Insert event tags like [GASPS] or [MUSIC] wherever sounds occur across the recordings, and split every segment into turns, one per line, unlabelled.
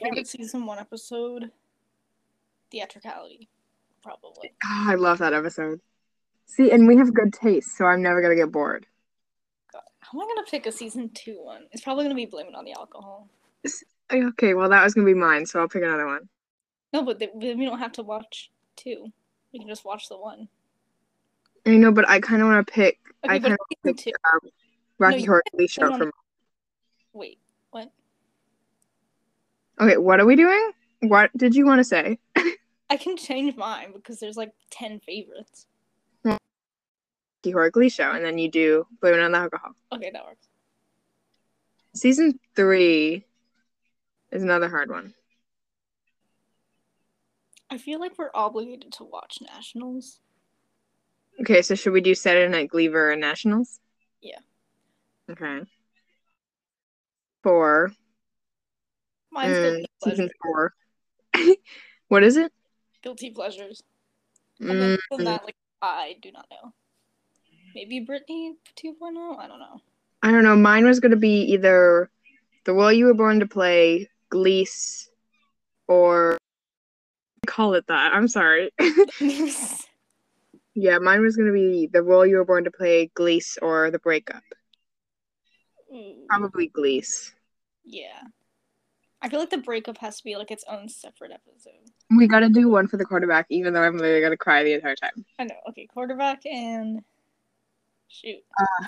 My favorite season one episode, theatricality, probably.
Ah, I love that episode. See, and we have good taste, so I'm never gonna get bored.
God, how am I gonna pick a season two one? It's probably gonna be blaming on the alcohol.
Okay, well that was gonna be mine, so I'll pick another one.
No, but th- we don't have to watch two. We can just watch the one.
I know, but I kind of want to pick.
Okay,
I kind of
season
pick um, Rocky
you
Horror Picture Show from.
Wait, what?
Okay, what are we doing? What did you want to say?
I can change mine because there's like ten favorites.
Rocky Horror Glee Show, and then you do It on the Alcohol.
Okay, that works.
Season three is another hard one.
I feel like we're obligated to watch Nationals.
Okay, so should we do Saturday Night Glee-ver and Nationals?
Yeah.
Okay. Four.
Mine's
Mm,
guilty
season four. [LAUGHS] what is it?
Guilty pleasures. And then
Mm,
that, like I do not know. Maybe Britney 2.0. I don't know.
I don't know. Mine was gonna be either The Role You Were Born to Play, Glease, or call it that. I'm sorry. [LAUGHS] yeah, mine was gonna be The Role You Were Born to Play, Glease, or The Breakup.
Ooh,
Probably Glease.
yeah. I feel like the breakup has to be like its own separate episode.
We gotta do one for the quarterback, even though I'm literally gonna cry the entire time.
I know. Okay, quarterback and shoot.
Uh,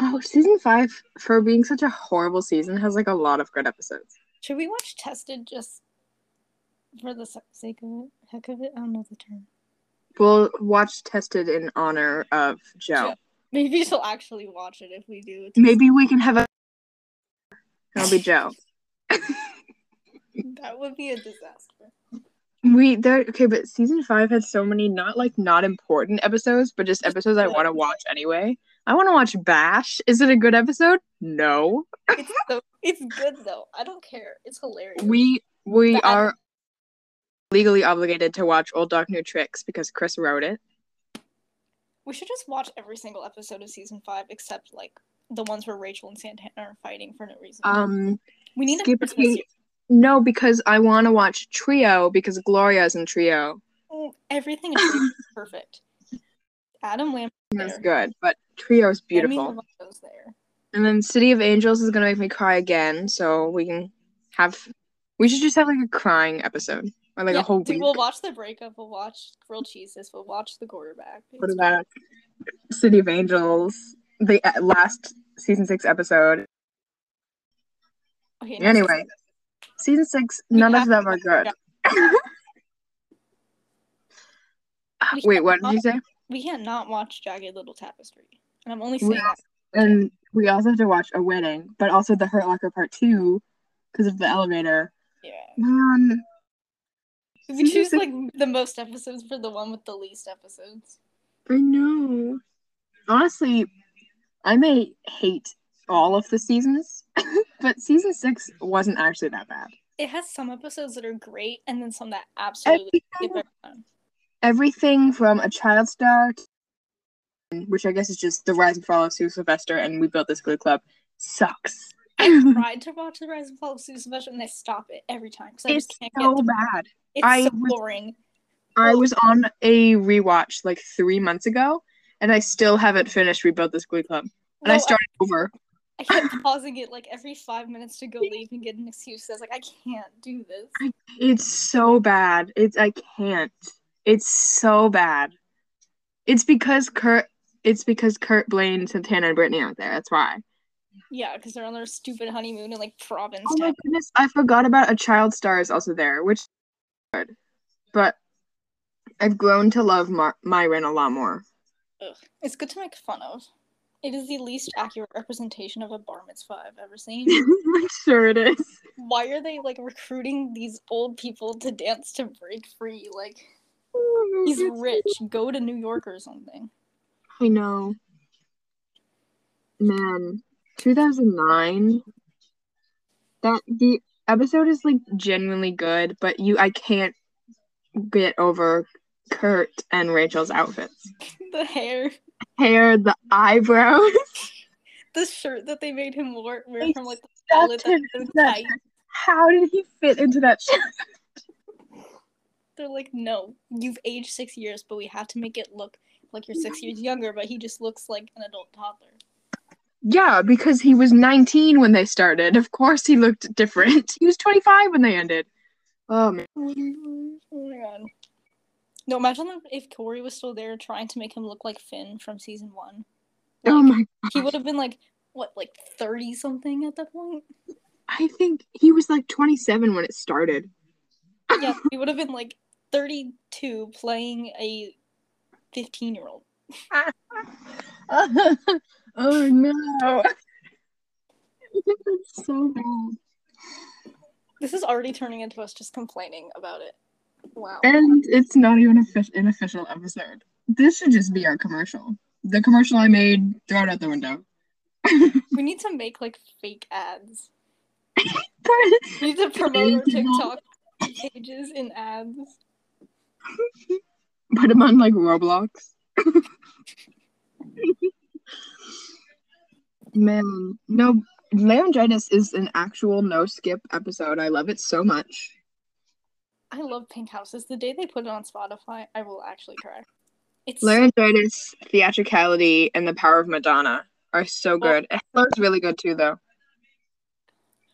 oh, season five, for being such a horrible season, has like a lot of good episodes.
Should we watch Tested just for the sake of it? Heck of it? I don't know the term.
We'll watch Tested in honor of Joe.
Joe. Maybe she'll actually watch it if we do.
Maybe we can have a. It'll be Joe.
That would be a disaster.
We there okay, but season five had so many not like not important episodes, but just episodes I want to watch anyway. I want to watch Bash. Is it a good episode? No.
It's so it's good though. I don't care. It's hilarious.
We we
But-
are legally obligated to watch Old Dog New Tricks because Chris wrote it.
We should just watch every single episode of season five except like the ones where Rachel and Santana are fighting for no reason.
Um,
we need a
skip
Christmas
it. no, because I want to watch Trio because Gloria's in Trio.
Oh, everything is perfect. Adam Lambert is
good, but Trio's
Demi
beautiful. And then City of Angels is gonna make me cry again, so we can have. We should just have like a crying episode or like
Yeah,
a whole
dude,
week.
We'll watch the breakup. We'll watch Grilled Cheesus. We'll watch the quarterback.
What about City of Angels? The uh, last season six episode.
Okay,
Anyway, season six, none of them are good. [LAUGHS] Wait, what did you say?
we can't not watch Jagged Little Tapestry. And I'm only saying that.
And we also have to watch A Wedding, but also The Hurt Locker Part Two because of the elevator.
Yeah.
Um, Man,
We
Season
choose
six-
like the most episodes for the one with the least episodes.
I know. Honestly, I may hate all of the seasons, [LAUGHS] but season six wasn't actually that bad.
It has some episodes that are great and then some that absolutely
Everything, everything from A Child Star, to, which I guess is just The Rise and Fall of Sue Sylvester, and We Built This Glee Club, sucks.
I [LAUGHS] tried to watch The Rise and Fall of Sue Sylvester and I stop it every time because I
It's
just can't
so
get
bad.
It's
I
so
was-
boring.
I was on a rewatch like three months ago, and I still haven't finished Rebuild This Glee Club. And I
Well,
started over.
I kept pausing it like every five minutes to go leave and get an excuse. I was like, I can't do this.
It's so bad. It's I can't. It's so bad. It's because Kurt. It's because Kurt, Blaine, Santana, and Brittany aren't there. That's why.
Yeah, because they're on their stupid honeymoon in like Province.
Oh my goodness! I forgot about a child star is also there, which is good. But I've grown to love Mar- Myron a lot more.
Ugh. It's good to make fun of. It is the least accurate representation of a bar mitzvah I've ever seen. [LAUGHS]
Sure it is.
Why are they like recruiting these old people to dance to break free? Like oh, he's rich. Go to New York or something.
I know. Man, 2009. That the episode is like genuinely good, but you I can't get over Kurt and Rachel's outfits. [LAUGHS]
the hair,
Hair, the eyebrows. [LAUGHS]
the shirt that they made him wear, wear from like the
stuffed
wallet
him
that's so
in that. How did he fit into that shirt? [LAUGHS]
They're like, no, you've aged six years, but we have to make it look like you're six years younger. But he just looks like an adult toddler.
Yeah, because he was 19 when they started. Of course he looked different. [LAUGHS] He was 25 when they ended. Oh man.
Oh my god. No, imagine if Cory was still there trying to make him look like Finn from season one.
oh
Like,
my
He would have been like, what, like 30 something at that point?
I think he was like 27 when it started.
Yeah, [LAUGHS] he would have been like 32 playing a 15 year old. [LAUGHS]
oh no. [LAUGHS] So bad.
This is already turning into us just complaining about it. Wow.
And it's not even an official episode. This should just be our commercial. The commercial I made, throw it out the window. [LAUGHS]
We need to make like fake ads. [LAUGHS] We need to promote our TikTok pages in ads.
Put them on like Roblox. [LAUGHS] Man, no, laryngitis is an actual no skip episode. I love it so much.
I love Pink Houses. The day they put it on Spotify, I will actually cry. It's
Laryngitis, theatricality, and the power of Madonna are so good. Hello's really good too, though.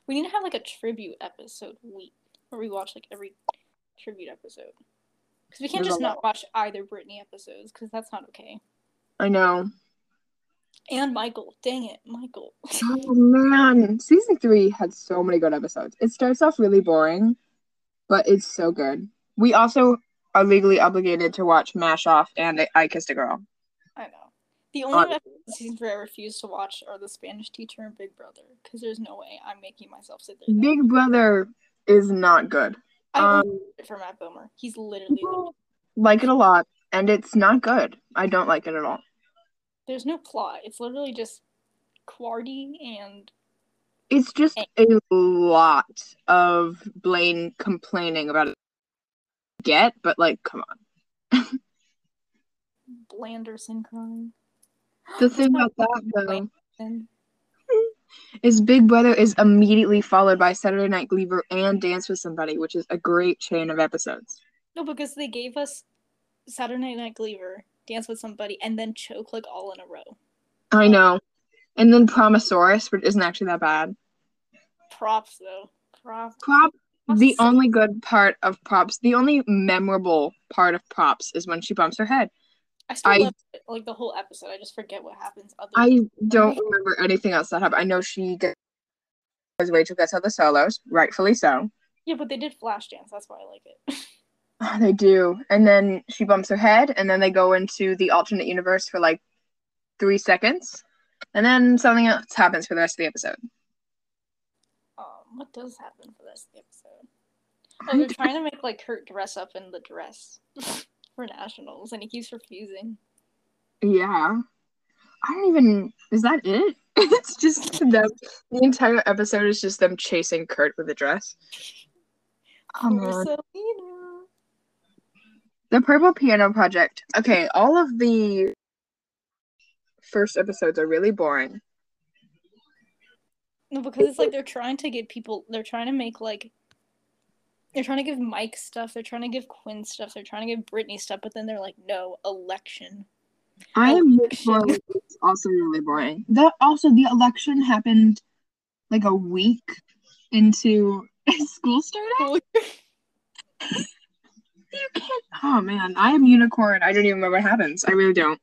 we need to have like a tribute episode week where we watch like every tribute episode. Because we can't
There's
just not watch either Britney episodes because that's not okay.
I know.
And Michael, dang it, Michael.
Oh man, season three had so many good episodes. It starts off really boring, but it's so good. We also are legally obligated to watch Mash Off and I, Kissed a Girl.
I know. The only
Uh,
episodes of season three I refuse to watch are the Spanish teacher and Big Brother because there's no way I'm making myself sit there.
Big Brother is not good.
I
um,
um, it for Matt Bomer. He's literally
like it a lot, and it's not good. I don't like it at all.
There's no plot. It's literally just Quarty and
It's just eh. a lot of Blaine complaining about it. Get, but like, come on.
Blanderson crying.
The thing about that though
And [LAUGHS]
is Big Brother is immediately followed by Saturday Night Fever and Dance with Somebody, which is a great chain of episodes.
no, because they gave us Saturday Night Glee-ver, Dance with Somebody, and then Choke like all in a row.
I know. And then Prom-asaurus, which isn't actually that bad.
Props though. Props.
Prop the only good part of props, the only memorable part of props is when she bumps her head.
I still
I-
love it, like the whole episode. I just forget what happens.
I don't remember anything else that happened. I know she gets because Rachel gets all the solos, rightfully so.
yeah, but they did flash dance. That's why I like it. [LAUGHS]
Ah, they do. And then she bumps her head, and then they go into the alternate universe for like three seconds. And then something else happens for the rest of the episode.
um, what does happen for the rest of the episode? Oh, they're trying to make like Kurt dress up in the dress [LAUGHS] for nationals, and he keeps refusing.
Yeah. I don't even. Is that it? [LAUGHS] it's just them. The entire episode is just them chasing Kurt with a dress. [LAUGHS] Oh. The Purple Piano Project. Okay, all of the first episodes are really boring.
No, because it's like they're trying to get people. They're trying to make like. They're trying to give Mike stuff. They're trying to give Quinn stuff. They're trying to give Brittany stuff. But then they're like, no, election.
I am here
Election.
for it. It's also really boring. That also the election happened like a week into [LAUGHS] school started. Oh, you can't. Oh man, I am unicorn. I don't even remember what happens. I really don't.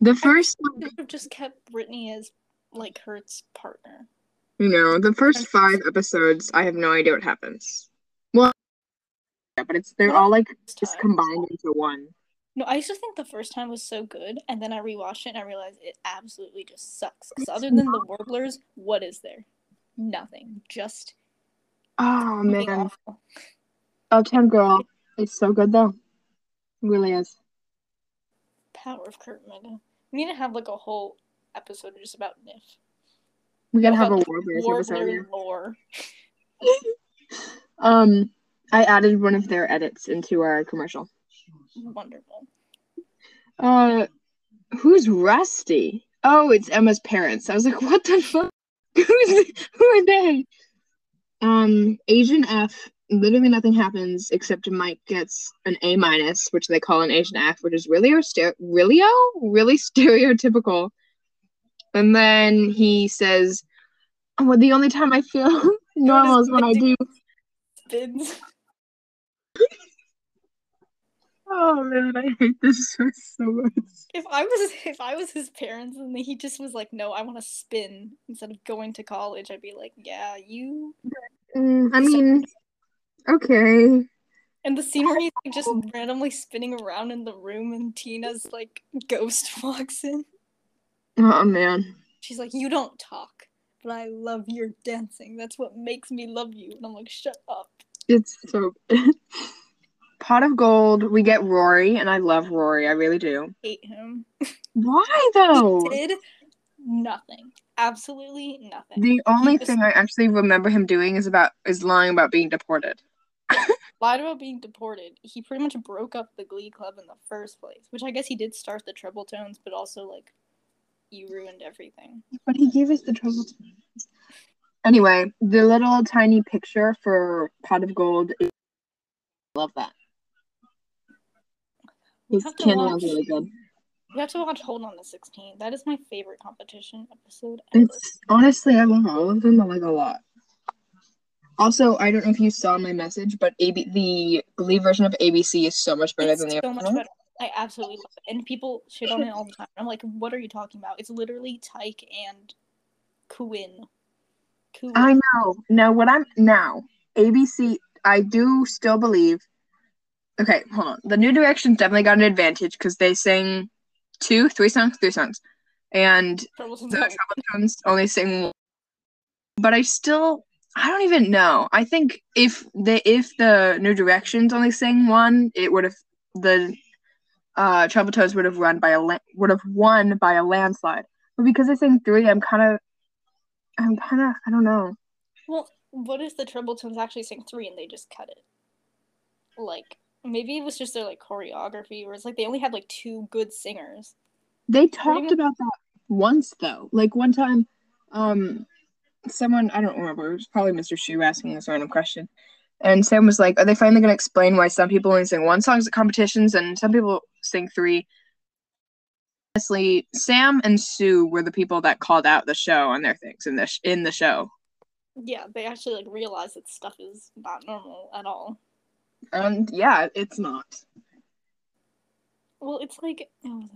The first,
They should have just kept Brittany as like Kurt's partner.
you know, the first five episodes, I have no idea what happens. Well, yeah, but it's they're all like just
time.
combined into one.
No, I used to think the first time was so good, and then I rewatched it and I realized it absolutely just sucks. Because other than the warblers, what is there? Nothing. Just
Oh man,
awful.
Oh, Uptown Girl, it's so good though. It really is.
Power of Kurt Mega. We need to have like a whole episode just about Niff.
We gotta have a
About
Warblers
Warbler
episode.
lore. [LAUGHS]
Um, I added one of their edits into our commercial.
Wonderful.
Uh, who's Rusty? Oh, it's Emma's parents. I was like, what the fuck? [LAUGHS] Who's who are they? um Asian F, literally nothing happens except Mike gets an A minus, which they call an Asian F, which is really really really [LAUGHS] stereotypical. And then he says, "Well, the only time I feel [LAUGHS] normal is when I do spins." [LAUGHS] Oh man, I hate this so much.
If I was if I was his parents and he just was like, "No, I want to spin instead of going to college," I'd be like, "Yeah, you."
Mm, I mean, okay.
And the scene where he's like, just randomly spinning around in the room, and Tina's like ghost [LAUGHS] walks in.
Oh man.
She's like, "You don't talk, but I love your dancing. That's what makes me love you." And I'm like, "Shut up."
It's so. [LAUGHS] Pot of Gold, we get Rory, and I love Rory. I really do.
Hate him. [LAUGHS]
Why though?
He did nothing. Absolutely nothing.
The only thing I actually remember him doing is about is lying about being deported.
Lied about being deported. He pretty much broke up the Glee Club in the first place, which I guess he did start the Troubletones, but also like you ruined everything.
But he gave us the Troubletones. Anyway, the little tiny picture for Pot of Gold. Is- love that.
His candle is really good. You have to watch Hold on to 16. That is my favorite competition episode.
Ever. It's honestly, I love all of them. I like a lot. Also, I don't know if you saw my message, but AB the Glee version of ABC is so much better
it's
than the
so much better. I absolutely love it, and people shit on it all the time. I'm like, what are you talking about? It's literally Tyke and Quinn.
Quinn. I know. No, what I'm now ABC. I do still believe Okay, hold on. The New Directions definitely got an advantage because they sing two, three songs, three songs, and the Troubletones only sing. One. But I still, I don't even know. I think if the if the New Directions only sing one, it would have the uh Troubletones would have run by a would have won by a landslide. But because they sing three, I'm kind of, I'm kind of, I don't know.
Well, what if the Troubletones actually sing three and they just cut it? Like Maybe it was just their like choreography, where it's like they only had like two good singers.
They talked about that once though. Like one time, um, someone I don't remember. It was probably Mr. Schue asking this random question, and Sam was like, "Are they finally going to explain why some people only sing one song at competitions and some people sing three? Honestly, Sam and Sue were the people that called out the show on their things in the sh- in the show.
Yeah, they actually like realized that stuff is not normal at all.
And yeah, it's not.
Well, it's like oh,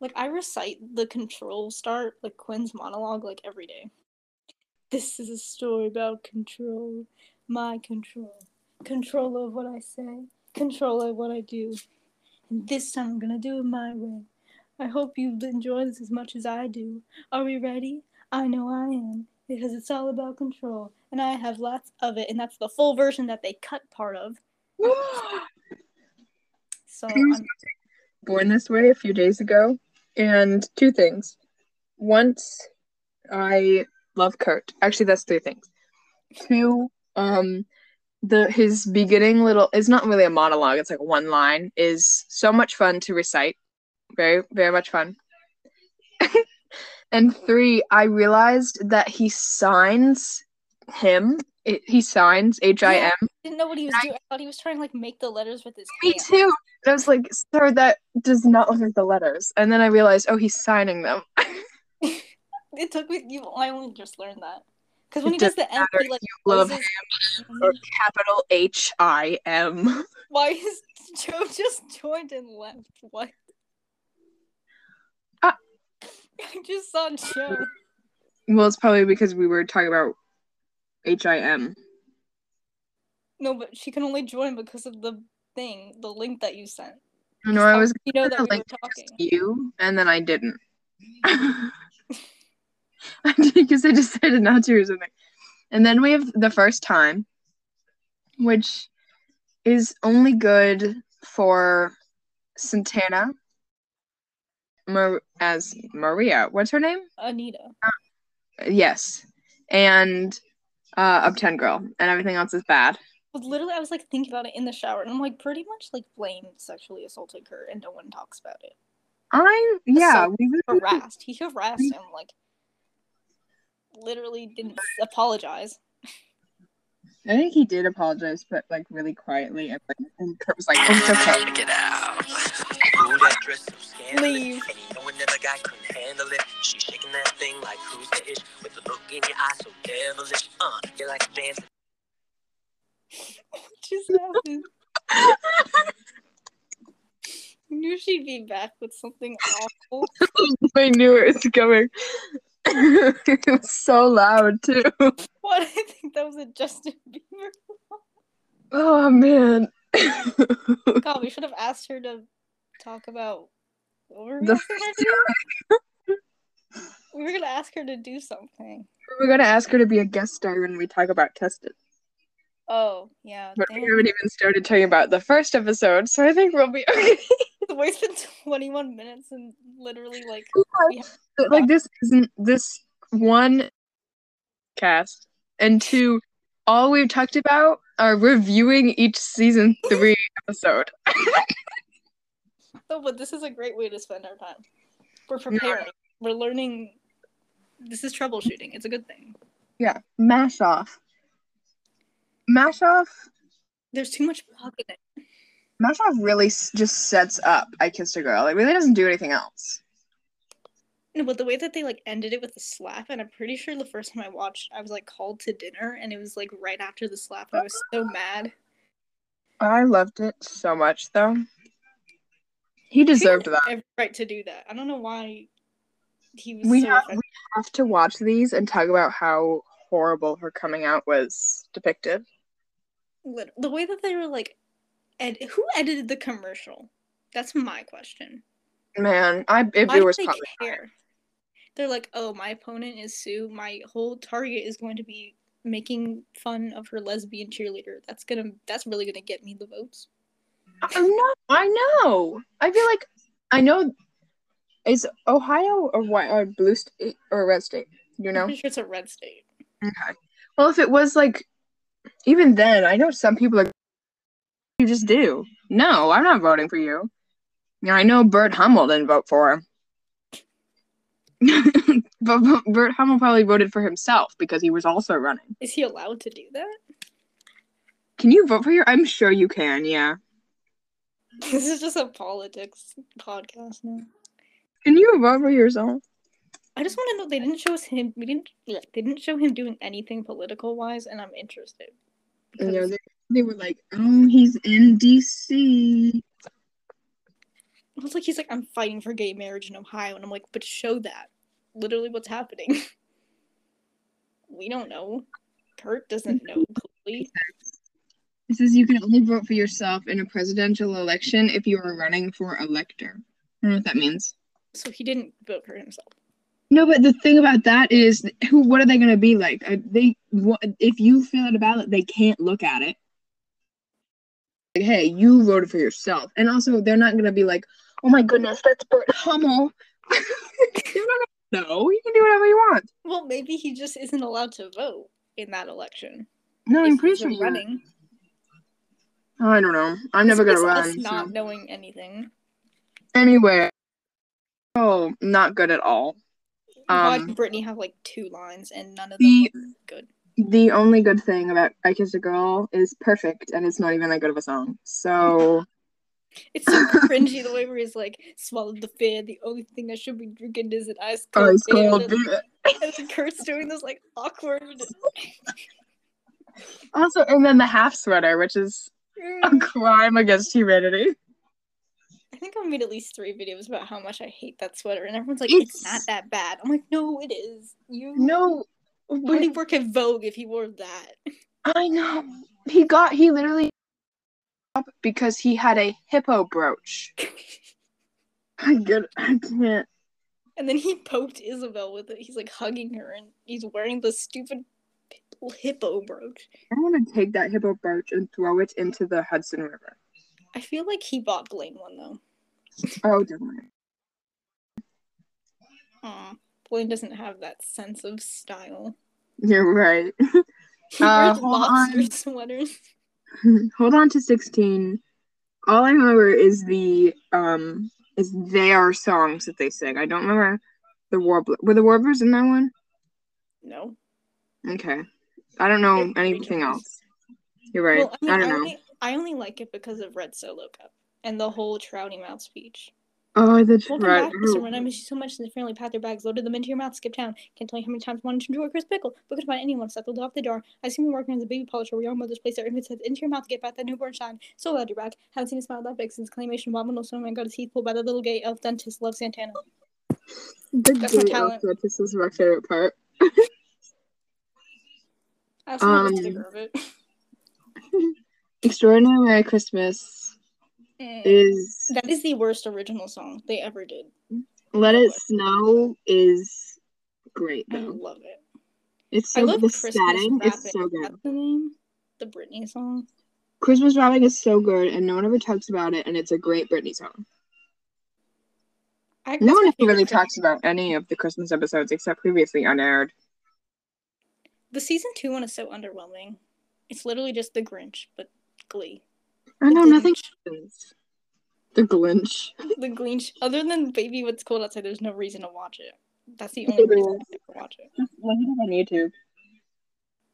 like I recite the control start, like Quinn's monologue, like every day. This is a story about control, my control, control of what I say, control of what I do. And this time I'm gonna do it my way. I hope you enjoy this as much as I do. Are we ready? I know I am because it's all about control, and I have lots of it, and that's the full version that they cut part of. [GASPS]
so I'm born this way a few days ago, and two things. Once, I love Kurt. Actually, that's three things. Two, um, the his beginning little it's not really a monologue. It's like one line is so much fun to recite. Very, very much fun. [LAUGHS] And three, I realized that he signs him. It, he signs H I M.
Didn't know what he was doing. I thought he was trying to like make the letters with his.
Me too. And I was like, sir, that does not look like the letters. And then I realized, oh, he's signing them. [LAUGHS]
it took me. You, I only just learned that because when it he does the
M, he like you love him or capital H I M. [LAUGHS]
Why is Joe just joined and left? What? Uh. [LAUGHS] I just saw Joe.
Well, it's probably because we were talking about H I M.
No, but she can only join because of the thing, the link that you sent.
No, I was you know that we were talking. You and then I didn't. [LAUGHS] [LAUGHS] I because I decided not to or something. And then we have the first time, which is only good for Santana Mar- as Maria. What's her name?
Anita.
Uh, yes, and uh, Uptown Girl, and everything else is bad.
But literally, I was like thinking about it in the shower, and I'm like, pretty much like Blaine sexually assaulted her, and no one talks about it.
I yeah,
so we really harassed. He harassed him like literally didn't apologize.
I think he did apologize, but like really quietly, and, like, and Kurt was like, "Oh, it's okay."
Check it out. Ooh, that dress so scandalous.
Leave.
And you know another guy couldn't handle it. She's shaking that thing like who's the ish with the look in your eyes so devilish. Uh, you're like dancing.
What [LAUGHS] just happened? I knew she'd be back with something awful. [LAUGHS]
I knew it was coming. It was [LAUGHS] so loud too.
What? I think that was a Justin Bieber.
Oh man.
God, we should have asked her to talk about what were we
The
asking her to do? We were gonna ask her to do something.
We're gonna ask her to be a guest star when we talk about tested.
Oh, yeah.
But we haven't even started talking about the first episode, so I think we'll be [LAUGHS] okay. [LAUGHS]
It's wasted 21 minutes and literally like we have-
But, like this isn't this one cast and two all we've talked about are reviewing each season three [LAUGHS] episode.
Oh, but this is a great way to spend our time. We're preparing. We're learning. This is troubleshooting. It's a good thing.
Yeah. Mash off. Mash off
There's too much talk in it.
Mash off really s- just sets up I Kissed a Girl. It really doesn't do anything else.
No, but the way that they like ended it with a slap, and I'm pretty sure the first time I watched, I was like called to dinner, and it was like right after the slap. I was so mad.
I loved it so much though. He deserved
He
that.
right to do that. I don't know why he was
We
so
have,
offended.
we have to watch these and talk about how horrible her coming out was depicted.
The way that they were like, ed- who edited the commercial? That's my question.
Man, I it,
Why
it was
they
probably
care? They're like, oh, my opponent is Sue. My whole target is going to be making fun of her lesbian cheerleader. That's gonna. That's really gonna get me the votes.
I know. I know. I feel like I know. Is Ohio or what? Or blue state or red state? You know,
I'm sure it's a red state.
Okay. Well, if it was like, even then, I know some people are. You just do. No, I'm not voting for you. Yeah, I know Burt Hummel didn't vote for him. [LAUGHS] but, but Burt Hummel probably voted for himself because he was also running.
Is he allowed to do that?
Can you vote for your? I'm sure you can. Yeah. [LAUGHS]
This is just a politics podcast now.
Can you vote for yourself?
I just want to know they didn't show us him. We didn't. yeah, They didn't show him doing anything political wise, and I'm interested. Because
they, they were like, "Oh, he's in DC."
it was like he's like, I'm fighting for gay marriage in Ohio, and I'm like, but show that. Literally, what's happening? [LAUGHS] we don't know. Kurt doesn't know clearly.
It says you can only vote for yourself in a presidential election if you are running for elector. I don't know what that means.
So he didn't vote for himself.
No, but the thing about that is, who? What are they going to be like? Are they what, if you fill out a ballot, they can't look at it. Like, hey, you voted for yourself, and also they're not going to be like, oh my goodness, that's Burt Hummel. They're not gonna know. You can do whatever you want.
Well, maybe he just isn't allowed to vote in that election.
No, I'm pretty sure.
running.
I don't know. I'm never gonna
us
run.
not
so-
knowing anything.
Anyway, oh, not good at all.
Why
Um,
did Brittany have like two lines and none of them
the-
were good?
The only good thing about I Kissed a Girl is perfect, and it's not even that good of a song. So
It's so [LAUGHS] cringy the way where he's like, swallowed the fear. The only thing I should be drinking is an ice cold
ice
beer."
cold
And
beer.
and then Kurt's doing this like awkward.
Also, and then the half sweater, which is a [LAUGHS] crime against humanity.
I think I've made at least three videos about how much I hate that sweater, and everyone's like, "It's,
It's-
not that bad." I'm like, "No, it is. You
No,
would he work at Vogue if he wore that."
I know. He got he literally because he had a hippo brooch. I get it. I can't.
and then he poked Isabel with it. He's like hugging her, and he's wearing the stupid hippo brooch.
I want to take that hippo brooch and throw it into the Hudson River.
I feel like he bought Blaine one though.
Oh, definitely.
Aw, Blaine doesn't have that sense of style.
You're right. [LAUGHS]
He [LAUGHS]
Uh,
wears
hold
lobster
on.
sweaters. [LAUGHS]
Hold on to 16. All I remember is the um is their songs that they sing. I don't remember the warbler. Were the warblers in that one?
No.
Okay. I don't know
They're
anything else. You're right.
Well, I mean,
I
I,
don't know.
only, I only like it because of Red Solo Cup and the whole Trouty Mouth speech.
Oh, the
Welcome
right.
back, Mr. Ren. I miss you so much. And friendly pat their bags, loaded them into your mouth, skip town. Can't tell you how many times I wanted to enjoy a crisp pickle, but couldn't find anyone. Settled off the door. I seen you working as a baby polisher where your mothers place their infants' heads into your mouth to get back that newborn shine. So glad you're back. Haven't seen a smile that big since claymation abominable snowman got his teeth pulled by the little gay elf dentist. Love Santana.
The
That's my
gay outfit, This is my favorite part.
I also
Um,
of it. [LAUGHS]
Extraordinary Merry Christmas
Mm.
is
That is the worst original song they ever did.
Let It Snow is great though.
I love it.
It's
I
so
love
the
Christmas Wrapping.
is so good.
That's the name. The Britney song.
Christmas Wrapping is so good, and no one ever talks about it, and it's a great Britney song.
I,
No one really talks about any of the Christmas episodes except previously unaired.
The season two one is so underwhelming. It's literally just the Grinch, but Glee.
I know nothing happens. The Glinch. [LAUGHS]
The Glinch. Other than Baby What's Cold Outside, there's no reason to watch it. That's the only reason I ever watch it.
Look it up on YouTube.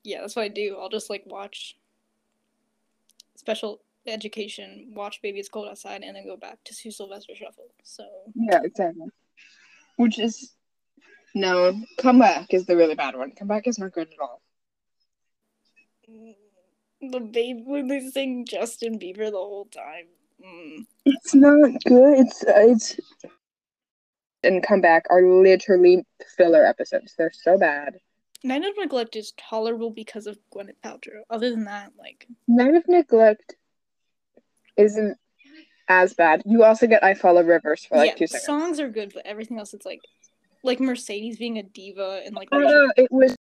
Yeah, that's what I do. I'll just like watch special education, watch Baby It's Cold Outside, and then go back to Sue Sylvester Shuffle. So
Yeah, exactly. Which is no Come Back is the really bad one. Come Back is not good at all.
Mm, the baby when they sing Justin Bieber the whole time. Mm.
It's not good. It's uh, it's and comeback are literally filler episodes. They're so bad.
Night of Neglect is tolerable because of Gwyneth Paltrow. Other than that, like
Night of Neglect isn't as bad. You also get I Follow Rivers for like
yeah,
two seconds.
songs are good, but everything else it's like like Mercedes being a diva and like
Oh, no, it was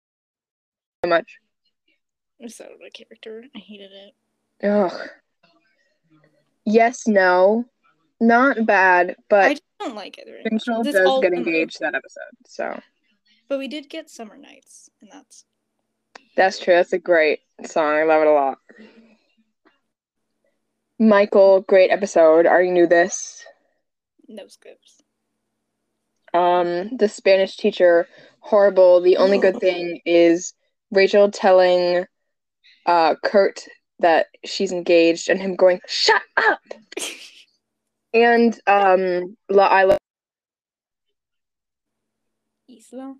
so much.
It's so a character. I hated it.
Ugh. Yes, no, not bad, but
I don't like it much.
Rachel
This
does
all-
get engaged that episode. So
But we did get Summer Nights, and that's
that's true. That's a great song. I love it a lot. Michael, great episode. I already knew this.
no skips.
Um, the Spanish teacher, horrible. The only good [LAUGHS] thing is Rachel telling uh Kurt that she's engaged and him going, Shut up [LAUGHS] and um La I love
Isla?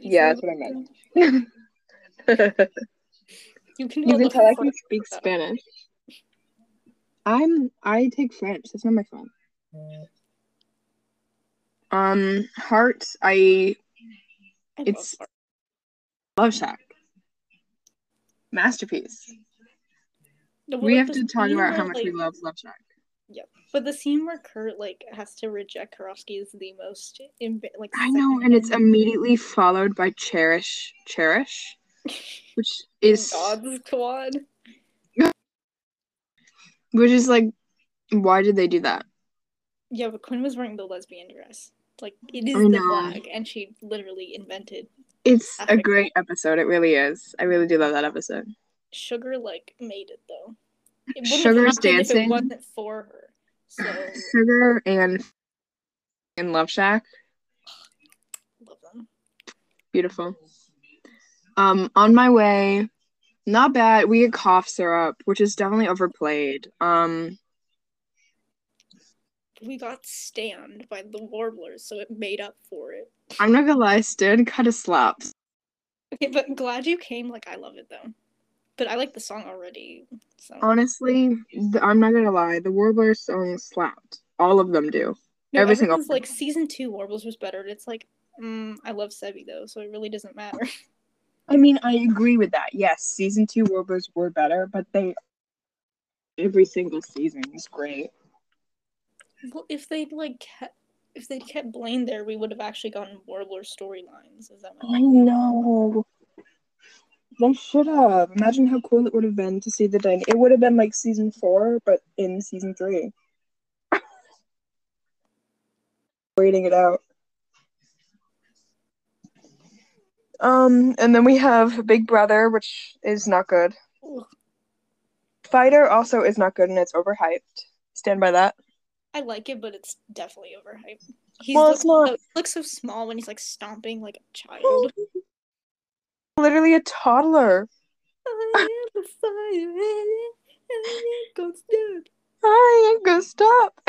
Yeah, that's what I meant.
Isla? [LAUGHS]
you
You can,
can tell I can
for-
speak Spanish. I'm I take French. That's not my phone. Um Heart, I
I love
It's-
art.
Love Shack. Masterpiece.
The-
We have to talk about how much we love Love Shack. Yep.
But the scene where Kurt like has to reject Karofsky is the most like.
I know, and it's immediately followed by Cherish Cherish, [LAUGHS] which is
God Squad. [LAUGHS]
which is like why did they do that?
Yeah, but Quinn was wearing the lesbian dress. Like it is the flag, and she literally invented
It's a great episode. It really is. I really do love that episode.
Sugar. Like made it though. It
Sugar's dancing.
it wasn't for her. So
Sugar and and Love Shack,
love them.
beautiful. Um, on my way, not bad. We get cough syrup, which is definitely overplayed. Um,
We got stand by the Warblers, so it made up for it.
I'm not gonna lie, Stan kind of slaps.
Okay, but glad you came. Like I love it though. But I like the song already. So
Honestly, th- I'm not gonna lie. The Warbler songs slapped. All of them do.
no,
every single
everyone's like season two Warblers was better. It's like, mm, I love Sebi though, so it really doesn't matter. [LAUGHS]
I mean, I agree with that. Yes, season two Warblers were better, but they every single season is great.
well, if they'd like kept, if they'd kept Blaine there, we would have actually gotten Warbler storylines. Is that
I know. They should have. Imagine how cool it would have been to see the dynamic. It would have been like season four, but in season three. [LAUGHS] Waiting it out. Um, and then we have Big Brother, which is not good.
Ugh.
Fighter also is not good and it's overhyped. Stand by that.
I like it, but it's definitely overhyped. He
Well,
looks
it's not-
so, looks so small when he's like stomping like a child. [LAUGHS]
Literally a toddler.
I am the I ain't gonna stop.
I ain't gonna stop.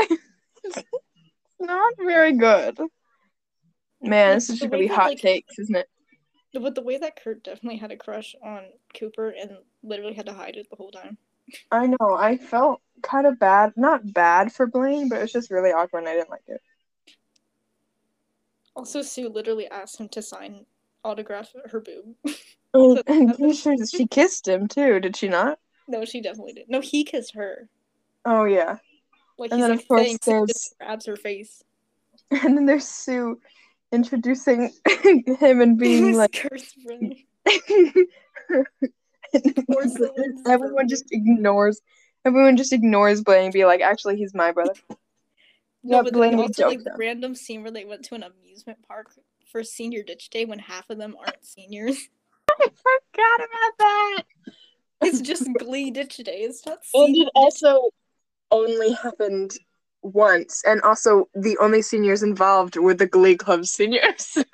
it's [LAUGHS] not very good. Man, this is just gonna be hot
like-
takes, isn't it?
But the way that Kurt definitely had a crush on Cooper and literally had to hide it the whole time.
I know. I felt kind of bad. Not bad for Blaine, but it was just really awkward and I didn't like it.
Also, Sue literally asked him to sign autograph her boob. [LAUGHS]
Oh,
So
I'm pretty sure she kissed him too, did she not?
no, she definitely did. No, he kissed her.
Oh yeah.
Like
And then,
like
of course, there's-
just grabs her face. [LAUGHS]
And then there's Sue introducing [LAUGHS] him and being like
Kurt's brother.
And
someone's
everyone just ignores everyone just ignores Blaine and be like, actually he's my brother.
No,
Yeah,
but
Blaine
also like random scene where they went to an amusement park for senior ditch day when half of them aren't seniors. [LAUGHS]
I forgot about that.
It's just Glee ditch day. It's not [LAUGHS]
And it also only happened once, and also the only seniors involved were the Glee Club seniors. [LAUGHS]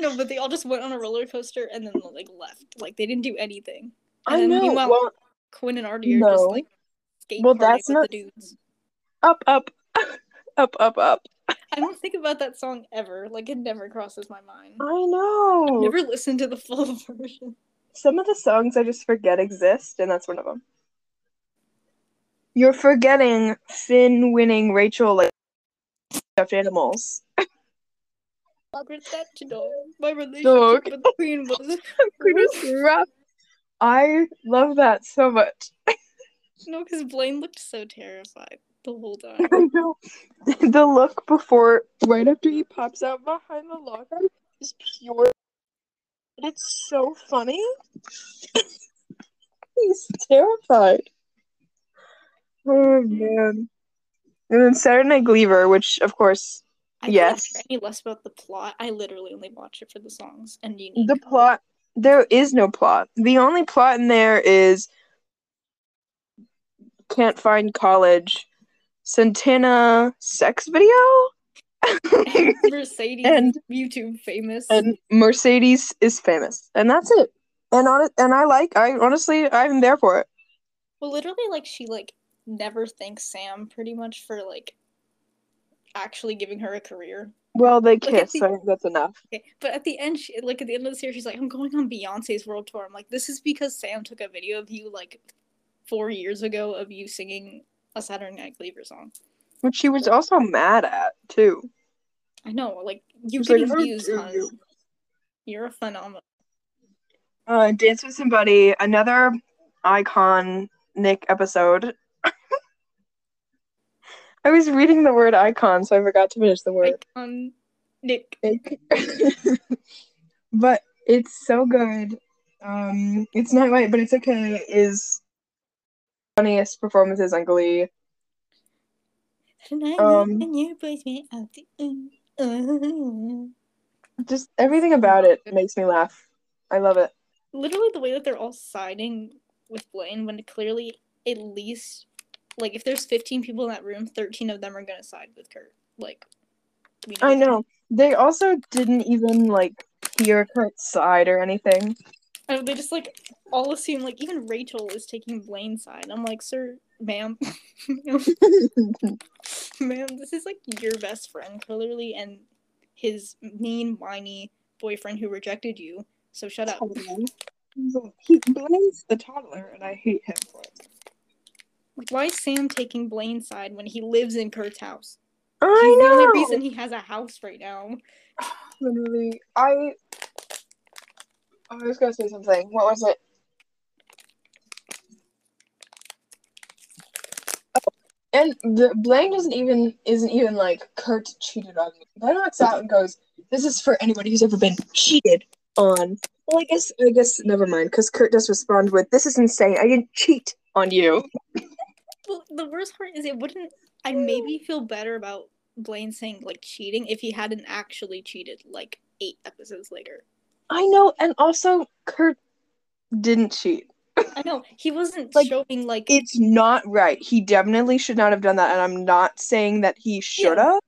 No, but they all just went on a roller coaster and then like left. Like they didn't do anything.
I
And then
know.
meanwhile-
Well,
Quinn and Artie are just like skate
Well, that's
with
not-
the dudes.
up, up, [LAUGHS] up, up, up.
I don't think about that song ever. Like it never crosses my mind.
I know.
Never listened to the full [LAUGHS] version.
Some of the songs I just forget exist, and that's one of them. You're forgetting Finn winning Rachel like stuffed animals.
Margaret Thatcher, dog. My relationship
Dog.
with Queen was [LAUGHS]
Pretty [LAUGHS] rough. I love that so much. [LAUGHS]
no, because Blaine looked so terrified the whole time.
I know. The look before, right after he pops out behind the locker, is pure. It's so funny. He's terrified. Oh man. And then Saturday Night Glee-ver, which of course
I
Yes.
care any less about the plot. I literally only watch it for the songs and unique.
the plot there is no plot. The only plot in there is can't find college. Santana sex video? [LAUGHS]
Mercedes
And-
YouTube famous.
and Mercedes is famous, and that's it. And on it, and I like. I honestly, I'm there for it.
well, literally, like she like never thanks Sam pretty much for like actually giving her a career.
Well, they kiss.
the-
so I think that's enough.
Okay, but at the end, she like at the end of the series, she's like, "I'm going on Beyonce's world tour." I'm like, "This is because Sam took a video of you like four years ago of you singing a Saturday Night Glee-ver song."
Which she was also mad at too.
I know, like you
She's like,
views,
you."
You're a phenomenon.
Uh, Dance with Somebody, another icon Nick episode. I was reading the word icon, so I forgot to finish the word.
Icon Nick.
Nick. [LAUGHS] but it's so good. Um, it's not right, but it's okay. Is funniest performances on Glee. Um,
and your boys went out
Just everything about it makes me laugh. I love it.
literally the way that they're all siding with Blaine when clearly at least like if there's 15 people in that room, 13 of them are gonna side with Kurt. Like we
I
that.
know. They also didn't even like hear Kurt's side or anything.
I know, they just like all assume like even Rachel is taking Blaine's side. I'm like, sir, ma'am, [LAUGHS] ma'am, this is like your best friend clearly, and his mean, whiny boyfriend who rejected you. So shut up.
he Blaine's the toddler, and I hate him for it.
Why is Sam taking Blaine's side when he lives in Kurt's house?
I
He's
know.
the only reason he has a house right now. [SIGHS]
Literally, I. I was gonna say something. What was it? Oh, and the Blaine doesn't even isn't even like Kurt cheated on me. Blaine walks out and goes, "This is for anybody who's ever been cheated on." Well, I guess I guess never mind, because Kurt does respond with, "This is insane. I didn't cheat on you." [LAUGHS]
Well, the worst part is it wouldn't. I maybe feel better about Blaine saying like cheating if he hadn't actually cheated like eight episodes later.
I know, and also Kurt didn't cheat.
I know he wasn't
Like,
showing like
It's not right. He definitely should not have done that, and I'm not saying that he should have,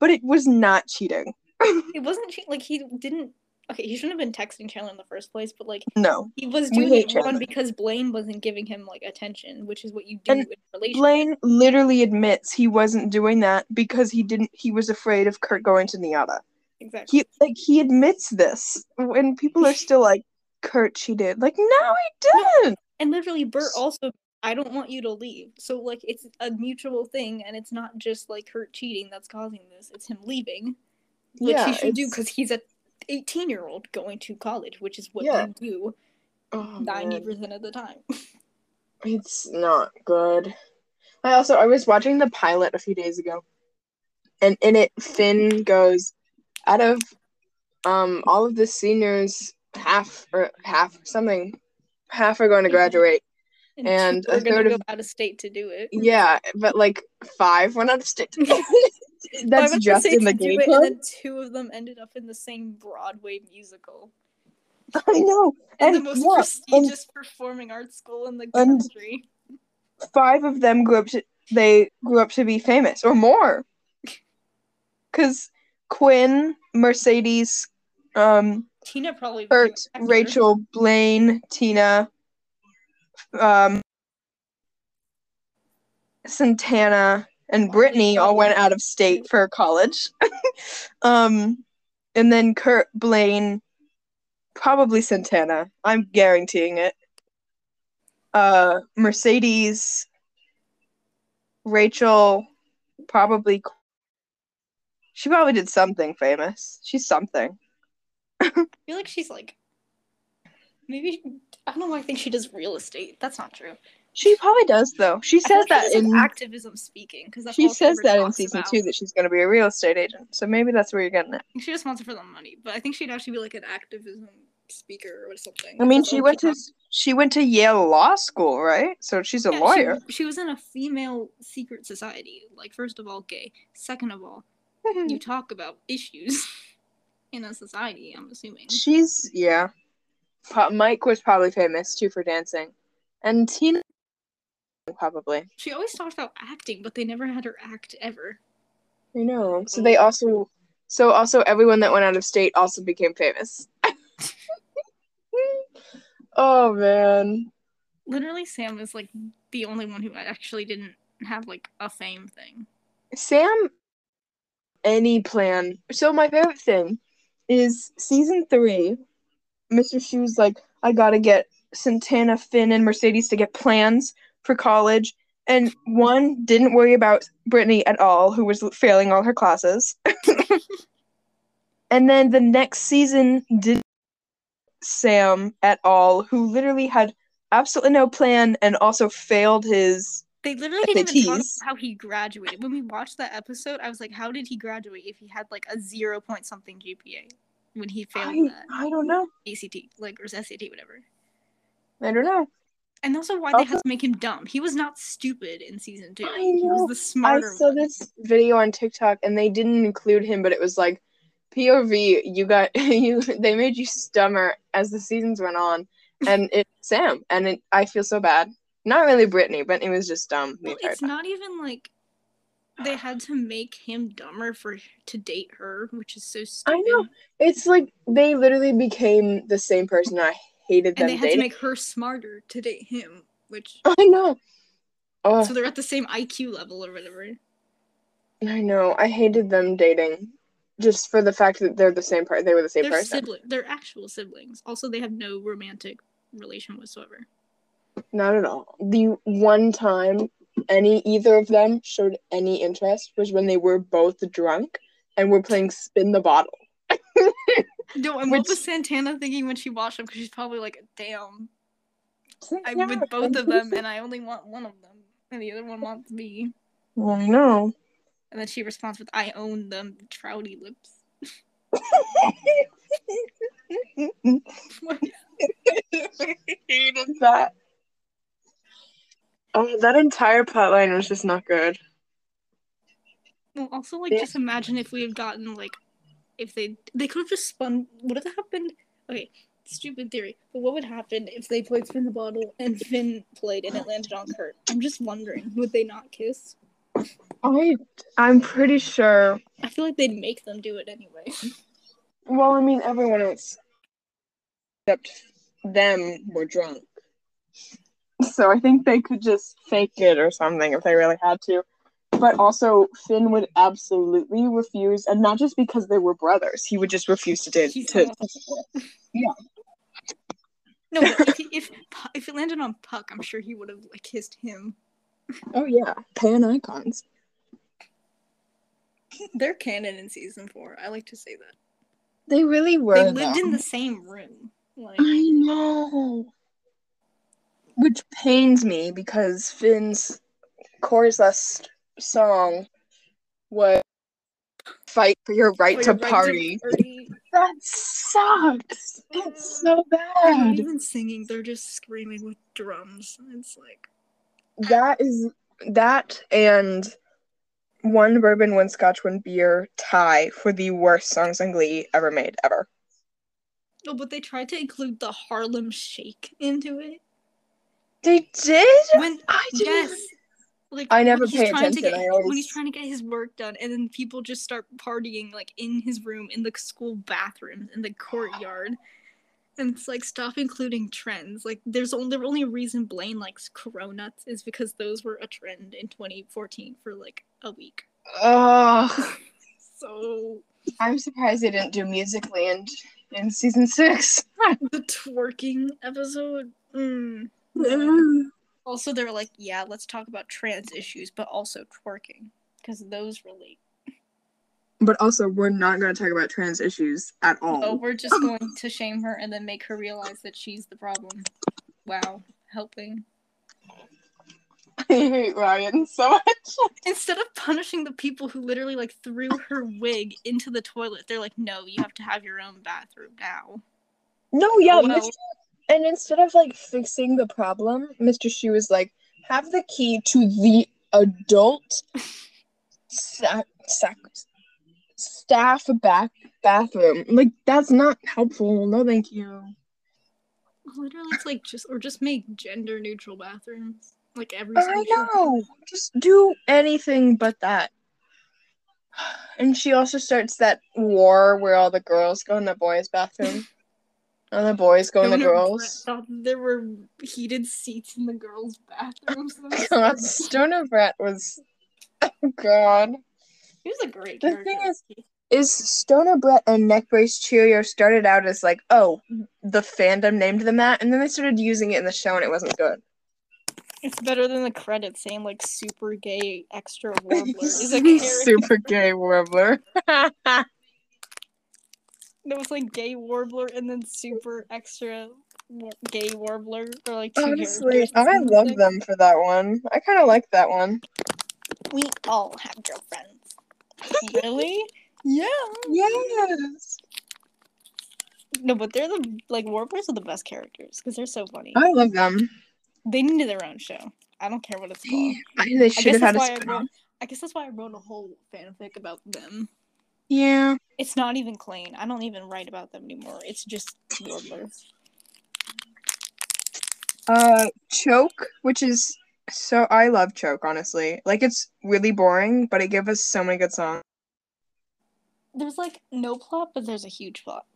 but it was not cheating. [LAUGHS]
it wasn't che- like he didn't okay, he shouldn't have been texting Chandler in the first place, but like
No.
he was doing it because Blaine wasn't giving him like attention, which is what you do
And
in relationship.
Blaine literally admits he wasn't doing that because he didn't he was afraid of Kurt going to NYADA.
exactly.
He like he admits this when people are still like Kurt cheated. Like no he didn't.
And literally, Burt also, I don't want you to leave. So, like, it's a mutual thing, and it's not just like Kurt cheating that's causing this. It's him leaving, which
Yeah,
he should do because he's a 18 year old going to college, which is what
Yeah.
you do
Oh,
90%
man.
of the time.
It's not good. I also I was watching the pilot a few days ago. And in it Finn goes out of um all of the seniors half or half something half are going to
Mhm.
graduate.
And,
And a third
go
of-
out of state to do it.
Yeah, but like five went out of state. [LAUGHS] That's just in the gay club.
And two of them ended up in the same Broadway musical.
I know.
And,
And
the most
yeah, and
prestigious performing arts school in the country.
five of them grew up to they grew up to be famous or more. Cause Quinn, Mercedes, um,
Tina probably
Bert. Rachel, Blaine, Tina, um, Santana, and Brittany all went out of state for college. [LAUGHS] um, and then Kurt, Blaine, probably Santana. I'm guaranteeing it. Uh, Mercedes, Rachel, probably. She probably did something famous. She's something. [LAUGHS]
I feel like she's like maybe I don't know I think she does real estate. That's not true.
She probably does though. She says that
she
in
activism speaking because
she says that in season
about.
two that she's gonna be a real estate agent. So maybe that's where you're getting it.
She just wants it for the money, but I think she'd actually be like an activism speaker or something.
I mean, she went to she went to Yale Law School, right? So she's a
Yeah,
lawyer.
She, was in a female secret society. Like, first of all, gay. Second of all, mm-hmm. you talk about issues [LAUGHS] in a society. I'm assuming.
she's yeah. Mike was probably famous too for dancing, and Tina probably.
She always talked about acting, but they never had her act ever.
I know. So they also, so also everyone that went out of state also became famous. [LAUGHS] oh man.
Literally, Sam is like the only one who actually didn't have like a fame thing.
Sam, any plan. So my favorite thing is season three. Mr. Schue's like, I gotta get Santana, Finn, and Mercedes to get plans for college. And one didn't worry about Brittany at all, who was failing all her classes. [LAUGHS] and then the next season did Sam at all, who literally had absolutely no plan and also failed his
They literally didn't even talk about how he graduated. When we watched that episode, I was like, how did he graduate if he had like a zero point something GPA when he failed
I,
that
I don't know.
ACT, like, or SAT, whatever.
I don't know.
And also why they
Also-
had to make him dumb. He was not stupid in season two.
I
He was the smarter.
I saw
one.
this video on TikTok and they didn't include him, but it was like POV. You got [LAUGHS] you. They made you dumber as the seasons went on, and [LAUGHS] it's Sam, and it, I feel so bad. Not really Brittany, but it was just dumb
Well, it's
time.
not even like they had to make him dumber for to date her, which is so stupid.
I know. It's like they literally became the same person. I hated them
And they had to make her smarter to date him, which [LAUGHS]
I know. Oh,
so they're at the same IQ level or whatever.
I know. I hated them dating, just for the fact that they're the same part. They were the same
They're
person.
sibling. They're actual siblings. Also, they have no romantic relation whatsoever.
Not at all. The one time any either of them showed any interest was when they were both drunk and were playing spin the bottle. [LAUGHS]
No, and what was Santana thinking when she watched them? Because she's probably like, "Damn, I'm
Yeah,
with both of them, and I only want one of them, and the other one wants me."
I know.
And then she responds with, "I own them, trouty lips."
hated [LAUGHS] [LAUGHS] that. Oh, that entire plotline was just not good.
Well, also like
Yeah.
just imagine if we had gotten like if they they could have just spun. What have happened? Okay, stupid theory. But what would happen if they played spin the bottle and Finn played and it landed on Kurt? I'm just wondering, would they not kiss?
I I'm pretty sure.
I feel like they'd make them do it anyway.
Well, I mean, everyone else except them were drunk. So I think they could just fake it or something if they really had to. But also, Finn would absolutely refuse, and not just because they were brothers. He would just refuse to date.
He's
To,
not- No, but if, he, if if it landed on Puck, I'm sure he would have like kissed him.
oh yeah, pan icons.
They're canon in season four. I like to say that
They really were.
they lived in the same room. Like
I know. Which pains me because Finn's chorus last song was Fight for Your Right
for
to
your right
Party.
party.
That sucks. It's so
They're not
bad.
even singing. They're just screaming with drums. It's like
That is that and one bourbon, one scotch, one beer tie for the worst songs on Glee ever made ever.
no, but they tried to include the Harlem Shake into it.
They did?
When
I
yes, like
I never pay
trying to
attention,
get-
always-
when he's trying to get his work done, and then people just start partying like in his room, in the school bathroom, in the courtyard, and it's like stop including trends. Like there's only the only reason Blaine likes Cronuts is because those were a trend in 2014 for like a week.
Oh, [LAUGHS]
So
I'm surprised they didn't do Musical.ly in in season six. [LAUGHS]
the twerking episode. Mm. [LAUGHS] Also, they were like, yeah, let's talk about trans issues, but also twerking because those relate.
but also, we're not going to talk about trans issues at all.
Oh, we're just [LAUGHS] going to shame her and then make her realize that she's the problem. Wow, helping.
I hate Ryan so much.
Instead of punishing the people who literally like threw her wig into the toilet, they're like, no, you have to have your own bathroom now.
No, yeah,
Oh, no.
And instead of like fixing the problem, Mr. Schue is like, have the key to the adult sac- sac- staff back bathroom. Like that's not helpful. No, thank you.
Literally, it's like just or just make gender neutral bathrooms. Like every
I know. Just do anything but that. And she also starts that war where all the girls go in the boys' bathroom. And the boys go in the girls.
thought there were heated seats in the girls' bathrooms.
God, Stoner Brett was. Oh, God.
He was a great
The
character.
thing is- Is Stoner Brett and Neckbrace Cheerio started out as like, oh, the fandom named them that, and then they started using it in the show and it wasn't good.
It's better than the credits saying like super gay extra [LAUGHS] warbler is a [LAUGHS] character.
Super gay warbler. [LAUGHS]
It was like gay warbler and then super extra war- gay warbler or like two
Honestly, I love them for that one. I kind of like that one.
We all have girlfriends. [LAUGHS] really? Yeah.
Yes.
No, but they're the like warblers are the best characters because they're so funny.
I love them.
They need their own show. I don't care what it's called. [GASPS]
I, they
I
should
guess
have had
that's
a
why I
spin
wrote. I guess that's why I wrote a whole fanfic about them.
Yeah.
It's not even clean. I don't even write about them anymore. It's just warblers.
Uh, Choke, which is so I love Choke. Honestly, like it's really boring, but it gives us so many good songs.
There's like no plot, but there's a huge plot.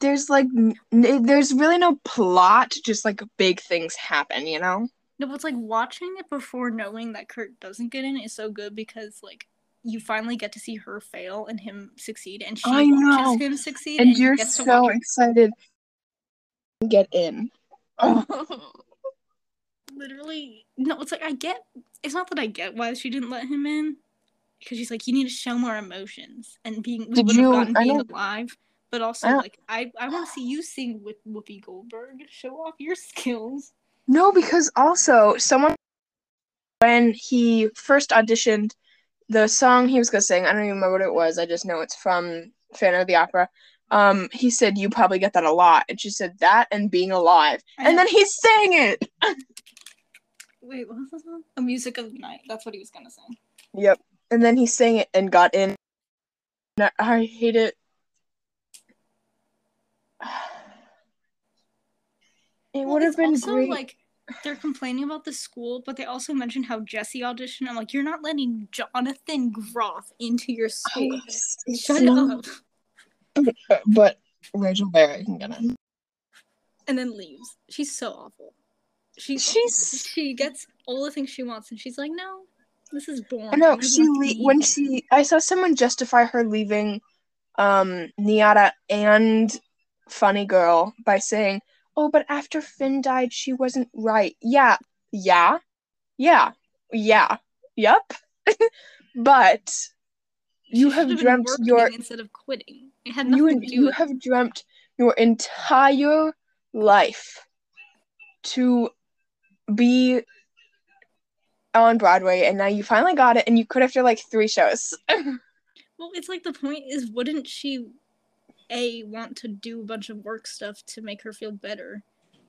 There's like n- n- there's really no plot, just like big things happen. You know.
No, but it's like watching it before knowing that Kurt doesn't get in is so good because like you finally get to see her fail and him succeed, and she
I
watches
know.
him succeed,
and
you
you're so excited to get in. [LAUGHS]
literally no. It's like I get. It's not that I get why she didn't let him in, because she's like you need to show more emotions and being we
Did you-
gotten
I
being
don't-
alive. But also,
I
like I, I want to see you sing with Whoopi Goldberg. Show off your skills.
No, because also someone when he first auditioned the song he was gonna sing, I don't even remember what it was. I just know it's from Phantom of the Opera. Um, he said you probably get that a lot, and she said that and being alive, and then he sang it. [LAUGHS]
Wait, what was the song? A music of the night. That's what he was gonna sing.
Yep, and then he sang it and got in. And I, I hate it. [SIGHS] It
Well,
would have been
also,
great.
Like they're complaining about the school, but they also mentioned how Jesse auditioned. I'm like, you're not letting Jonathan Groff into your school.
It's
Shut
not-
up.
but Rachel Berry can get in.
and then leaves. She's so awful. She
She's
she gets all the things she wants, and she's like, "No, this is boring."
No, know she le- when she I saw someone justify her leaving um NYADA and Funny Girl by saying, "Oh, but after Finn died, she wasn't right." Yeah, yeah, yeah, yeah, yep. [LAUGHS] but you have dreamt your
instead of quitting. It had nothing
you
to do
you
with
have dreamt your entire life to be on Broadway, and now you finally got it, and you quit after like three shows. [LAUGHS]
Well, it's like the point is, wouldn't she, a want to do a bunch of work stuff to make her feel better,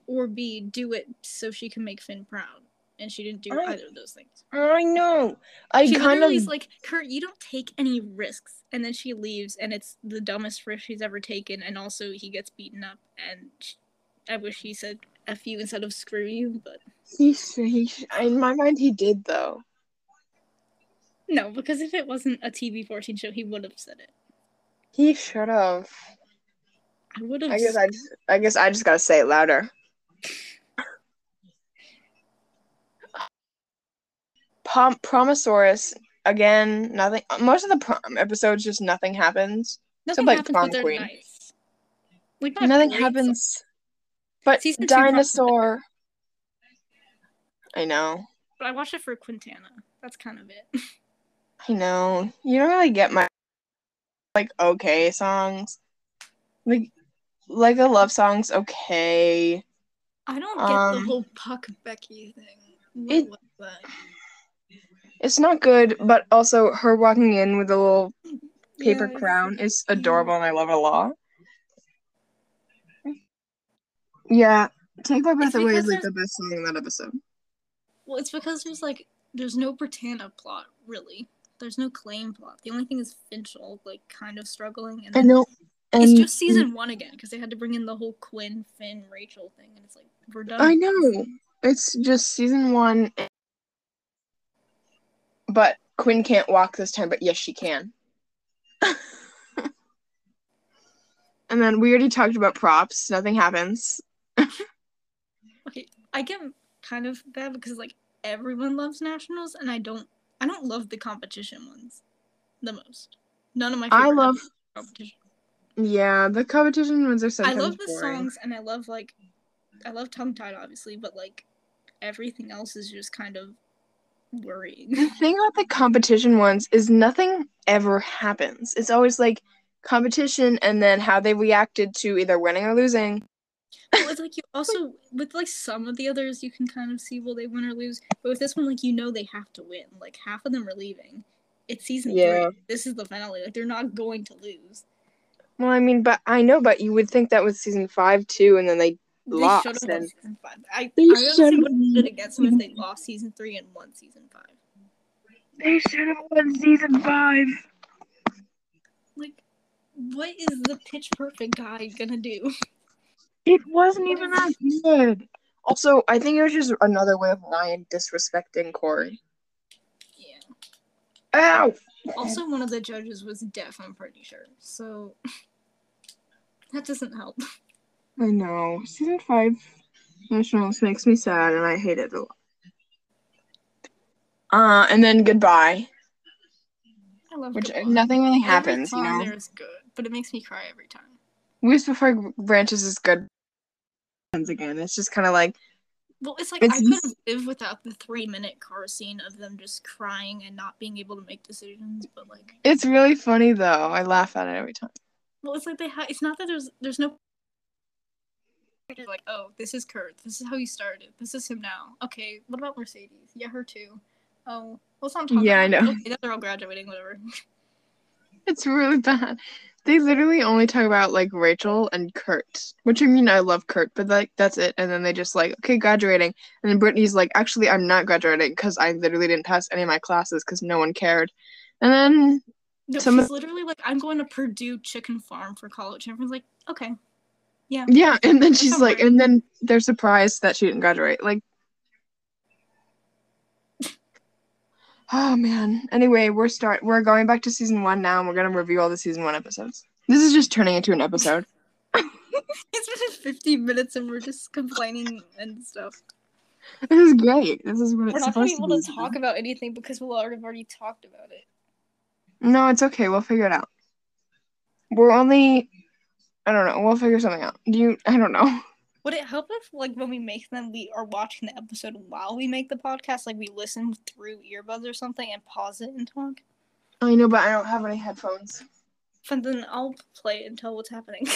or b do it so she can make Finn proud? And she didn't do
I-
either of those things.
I know. I
she
kind of
like, Kurt, you don't take any risks, and then she leaves, and it's the dumbest risk she's ever taken, and also he gets beaten up, and sh- I wish he said "f you" instead of "screw you," but
he he in my mind he did though.
no, because if it wasn't a TV fourteen show, he would have said it.
He should have.
I would have.
I guess I just I guess I just gotta say it louder. Pom- Prom-asaurus again. Nothing. Most of the prom episodes just nothing happens.
nothing
like
happens,
Prom
but they're
Queen.
nice. Like
nothing
great,
happens. But
Season
dinosaur. I know.
But I watched it for Quintana. That's kind of it. [LAUGHS]
I know. You don't really get my like okay songs. Like like a love songs okay.
I don't get
Um,
the whole Puck Becky thing. What
it-
was that?
It's not good, but also her walking in with a little paper
Yeah,
crown is adorable and I love it a lot. Yeah, Take My Breath Away is like the best song in that episode.
Well, it's because there's like there's no Brittana plot really. There's no Klaine plot. The only thing is Finchel like kind of struggling, and then
know. And
it's just season one again because they had to bring in the whole Quinn, Finn, Rachel thing, and it's like we're done.
I know. It's just season one. But Quinn can't walk this time, but yes, she can. [LAUGHS] and then we already talked about props. Nothing happens.
Okay, I get kind of bad because like everyone loves nationals, and I don't. I don't love the competition ones the most. None of my.
I love.
competition.
Yeah, the competition ones are
so
I
love the
boring.
songs, and I love like, I love tongue tied obviously, but like, everything else is just kind of worrying.
The thing about the competition ones is nothing ever happens. It's always like competition and then how they reacted to either winning or losing.
Well, it's like you also with like some of the others you can kind of see will they win or lose, but with this one like you know they have to win. Like half of them are leaving. It's season
Yeah.
three. This is the finale. Like they're not going to lose.
Well, I mean, but I know, but you would think that was season five too, and then they
They
Lost
should have won
and-
season five. I,
They
I honestly would have did against them if they lost season three and won season five.
they should have won season five.
Like, what is the pitch perfect guy gonna do? [LAUGHS]
It wasn't even that [LAUGHS] good. Also, I think it was just another way of Ryan disrespecting Cory.
Yeah.
Ow!
Also, one of the judges was deaf. I'm pretty sure. So [LAUGHS] that doesn't help.
I know. Season five nationals makes me sad, and I hate it a lot. Uh, and then goodbye,
I love
which
Goodbye.
nothing really
Every
happens, you know.
there is good, but it makes me cry every time.
Weeks before branches is good. Again, it's just kind of like
Well, it's like
It's
I couldn't live without the three minute car scene of them just crying and not being able to make decisions. But like,
it's really funny though. I laugh at it every time.
well, it's like they ha- It's not that there's there's no. Like, oh, this is Kurt. This is how he started. This is him now. Okay, what about Mercedes? Yeah, her too. Oh, on top?
Yeah, I know.
Okay, they're all graduating. Whatever. [LAUGHS]
It's really bad. They literally only talk about like Rachel and Kurt, which I mean I love Kurt, but like that's it. And then they just like okay graduating, and then Brittany's like actually I'm not graduating because I literally didn't pass any of my classes because no one cared. And then
No,
Some
she's literally like, I'm going to Purdue Chicken Farm for college. And everyone's like, okay, yeah.
yeah, and then she's like,
right.
and then they're surprised that she didn't graduate. Like, oh man. Anyway, we're start we're going back to season one now, and we're gonna review all the season one episodes. This is just turning into an episode. [LAUGHS]
It's been 15 minutes and we're just complaining and stuff.
This is great. This is what
We're
it's
not gonna be able
to
to talk about anything because we'll already have already talked about it.
No, it's okay. We'll figure it out. We're only. I don't know. We'll figure something out. Do you? I don't know. [LAUGHS]
Would it help if, like, when we make them, we are watching the episode while we make the podcast? Like, we listen through earbuds or something and pause it and talk?
I know, but I don't have any headphones.
And then I'll play it and tell what's happening.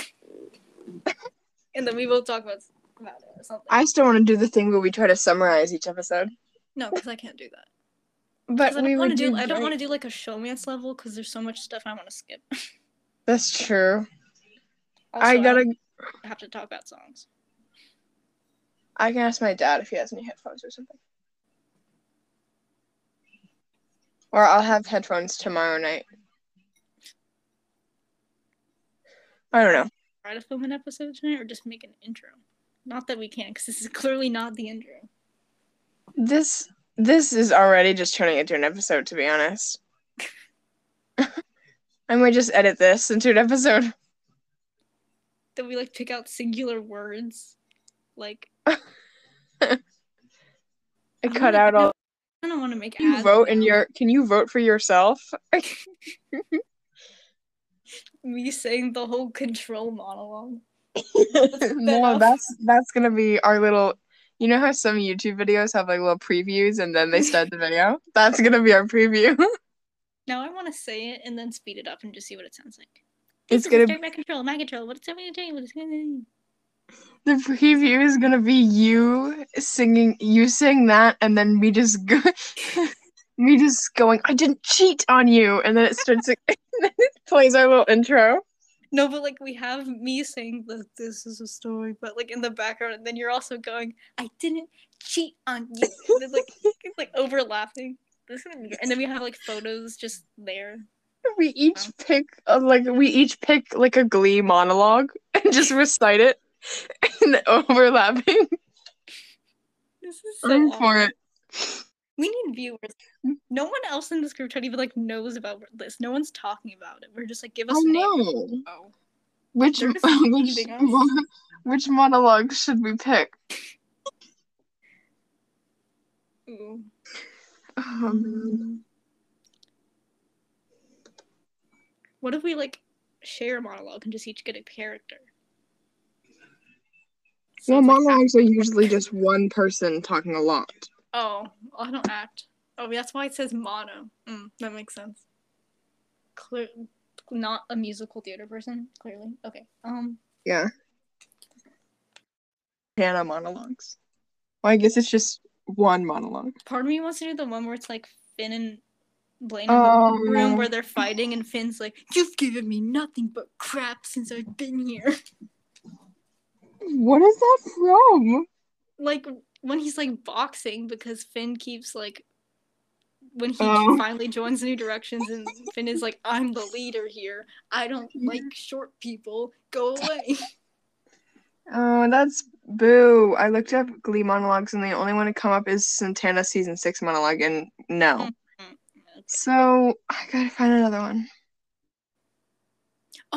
[LAUGHS] and then we will talk about, about it or something.
I still want to do the thing where we try to summarize each episode.
no, because I can't do that.
But
I
we
don't want to do.
do.
I don't want to do like a showman's level because there's so much stuff I want to skip. [LAUGHS]
That's true.
Also,
I gotta.
have to talk about songs.
I can ask my dad if he has any headphones or something. Or I'll have headphones tomorrow night. I don't know.
Try to film an episode tonight or just make an intro. Not that we can, because this is clearly not the intro.
This this is already just turning into an episode, to be honest. [LAUGHS] I might just edit this into an episode.
That we like pick out singular words, like [LAUGHS]
I cut out all.
I don't want to make.
Can you vote in your? Can you vote for yourself? [LAUGHS]
me saying the whole control monologue. [LAUGHS]
no, that's that's gonna be our little. You know how some YouTube videos have like little previews and then they start the video. That's gonna be our preview.
Now I want to say it and then speed it up and just see what it sounds like.
It's
is
gonna
Start my control, my control. What it's going to do? What it's going to do?
The preview is gonna be you singing, you sing that, and then me just go, [LAUGHS] me just going. I didn't cheat on you, and then it starts. [LAUGHS] and then it plays our little intro.
No, but like we have me saying that this is a story, but like in the background, and then you're also going, "I didn't cheat on you," and then, like it's like overlapping. This is gonna be, and then we have like photos just there.
We each pick uh, like we each pick like a Glee monologue and just recite it, [LAUGHS] and overlapping.
This is so
I'm for it.
We need viewers. No one else in this group chat even like knows about this. No one's talking about it. We're just like, give us
I
names.
know.
Oh.
Which [LAUGHS] which which monologue should we pick?
Ooh.
Um,
What if we like share a monologue and just each get a character? So
well,
it's, like,
monologues are usually just one person talking a lot.
Oh, I don't act. Oh, that's why it says mono. Mm, that makes sense. Clear, not a musical theater person. Clearly, okay. Um,
Yeah. Hannah monologues. Well, I guess it's just one monologue.
part of me wants to do the one where it's like Finn and Blaine
Oh,
in the room
no.
where they're fighting, and Finn's like, "You've given me nothing but crap since I've been here." [LAUGHS]
What is that from?
like when he's like boxing because Finn keeps like when he
Oh.
finally joins New Directions and Finn is like, I'm the leader here. I don't like short people. Go away.
Oh, that's boo. I looked up Glee monologues and the only one to come up is Santana season six monologue, and no. Mm-hmm. So I gotta find another one.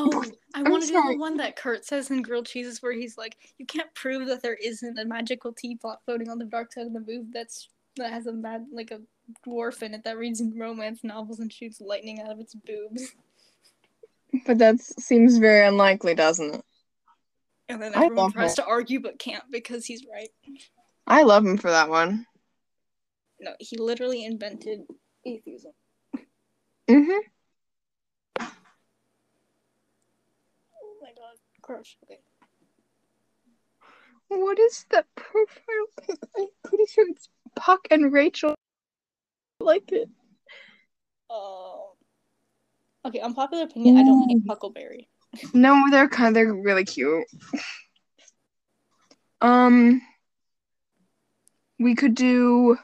Oh, I want to do the one that Kurt says in Grilled Cheesus where he's like, You can't prove that there isn't a magical teapot floating on the dark side of the moon that's that has a mad like a dwarf in it that reads romance novels and shoots lightning out of its boobs.
But that seems very unlikely, doesn't it?
And then everyone tries to argue but can't because he's right.
I love him for that one.
No, he literally invented atheism.
Mm-hmm.
Oh my god, crush. Okay.
What is that profile pic? [LAUGHS] I'm pretty sure it's Puck and Rachel. I like it.
Oh. Okay, unpopular opinion. I don't like. Puckleberry. [LAUGHS]
No, they're kind. Of, They're really cute. Um, we could do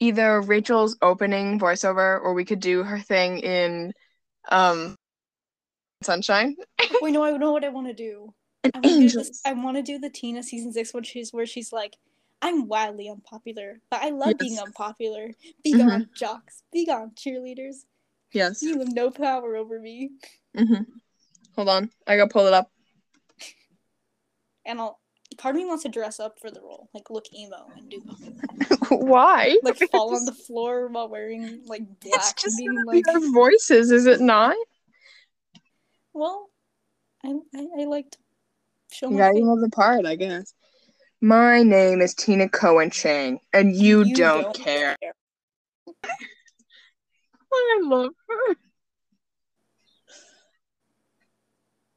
either Rachel's opening voiceover, or we could do her thing in um Sunshine.
Wait, no, I know what I want to do.
And
I want to do
Angels.
this. I want to do the Tina season six, which She's where she's like, "I'm wildly unpopular, but I love being unpopular. Be gone, jocks. Be gone, cheerleaders.
Yes.
You have no power over me."
hmm Hold on. I gotta pull it up.
And I'll. Part of me wants to dress up for the role, like look emo and do [LAUGHS]
Why?
like fall on the floor while wearing like black
It's
and
just
being like.
be our voices, is it not?
Well, I, I I like to show
You
face.
know the part, I guess. My name is Tina Cohen Chang, and you, don't, care. [LAUGHS] I love her.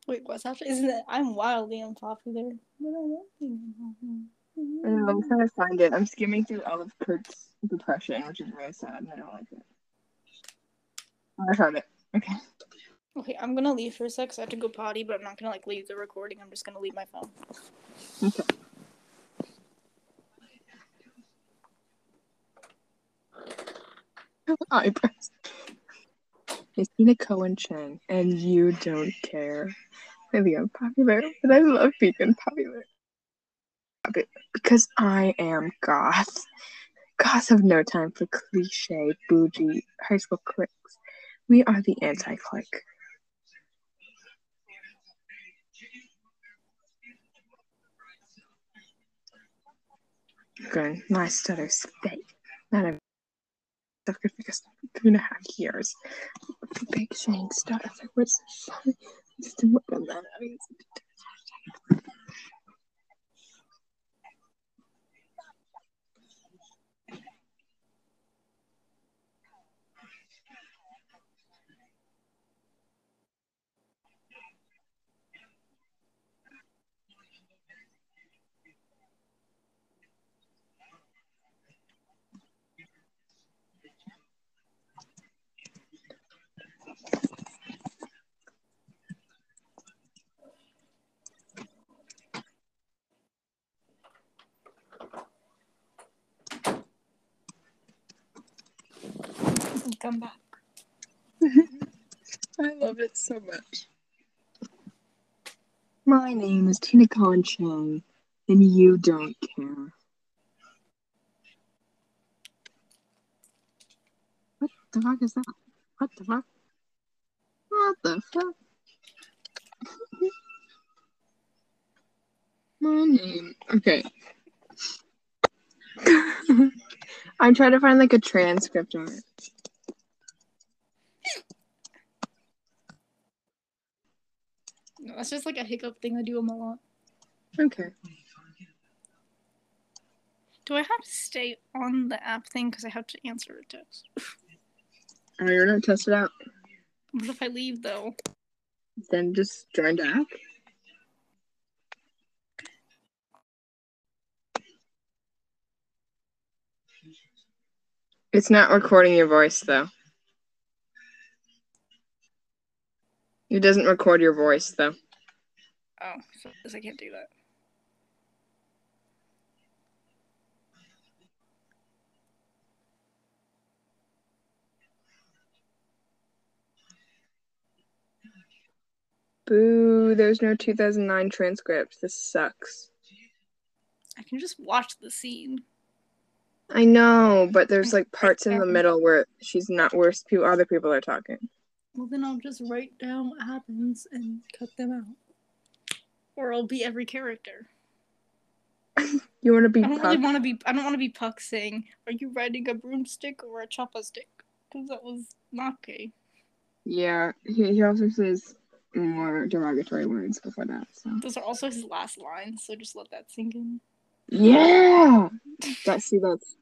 Wait, what's happening? Isn't it? I'm wildly unpopular.
I know, I'm trying to find it. I'm skimming through all of Kurt's depression, which is very sad, and I don't like it. I found it. Okay.
Okay, I'm gonna leave for a sec. I have to go potty, but I'm not gonna like leave the recording. I'm just gonna leave my phone. [LAUGHS]
Okay. Eyebrows. It's Tina Cohen Chang, and you don't care. Maybe I'm popular, but I love being unpopular. But- Because I am goth. Goths have no time for cliche, bougie high school cliques. We are the anti clique. Good. My stutter's fake. Not a stuff could us two and a half years. The big Shane stutter. Like, what's work
Come back. [LAUGHS]
I love it so much. My name is Tina Cohen Chang, and you don't care. What the fuck is that? What the fuck? What the fuck? [LAUGHS] My name. Okay. [LAUGHS] I'm trying to find like a transcript of it.
No, that's just like a hiccup thing I do them a lot.
Okay.
Do I have to stay on the app thing because I have to answer a test?
Oh, you're test it out.
What if I leave though?
Then just join back. It's not recording your voice though. It doesn't record your voice though.
Oh, so I can't do that.
Boo, there's no 2009 transcript. This sucks.
I can just watch the scene.
I know, but there's like parts in the um, middle where she's not where people other people are talking.
Well, then I'll just write down what happens and cut them out. Or I'll be every character.
You want to be
I don't
Puck?
really want to be. I don't want to be Puck saying, "Are you riding a broomstick or a choppa stick?" Because that was not gay.
Yeah, he, he also says more derogatory words before that. So
Those are also his last lines, so just let that sink in.
yeah, that see that's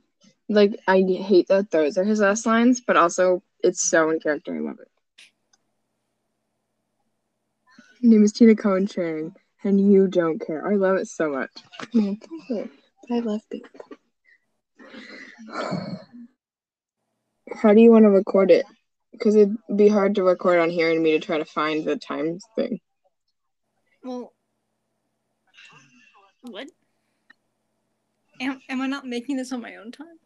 like I hate that those are his last lines, but also it's so in character. I love it. Her name is Tina Cohen Chang, and you don't care. I love it so much. Man, but I love it. How do you want to record it? Because it'd be hard to record on here and me to try to find the times thing.
Well, what? Am, am I not making this on my own time?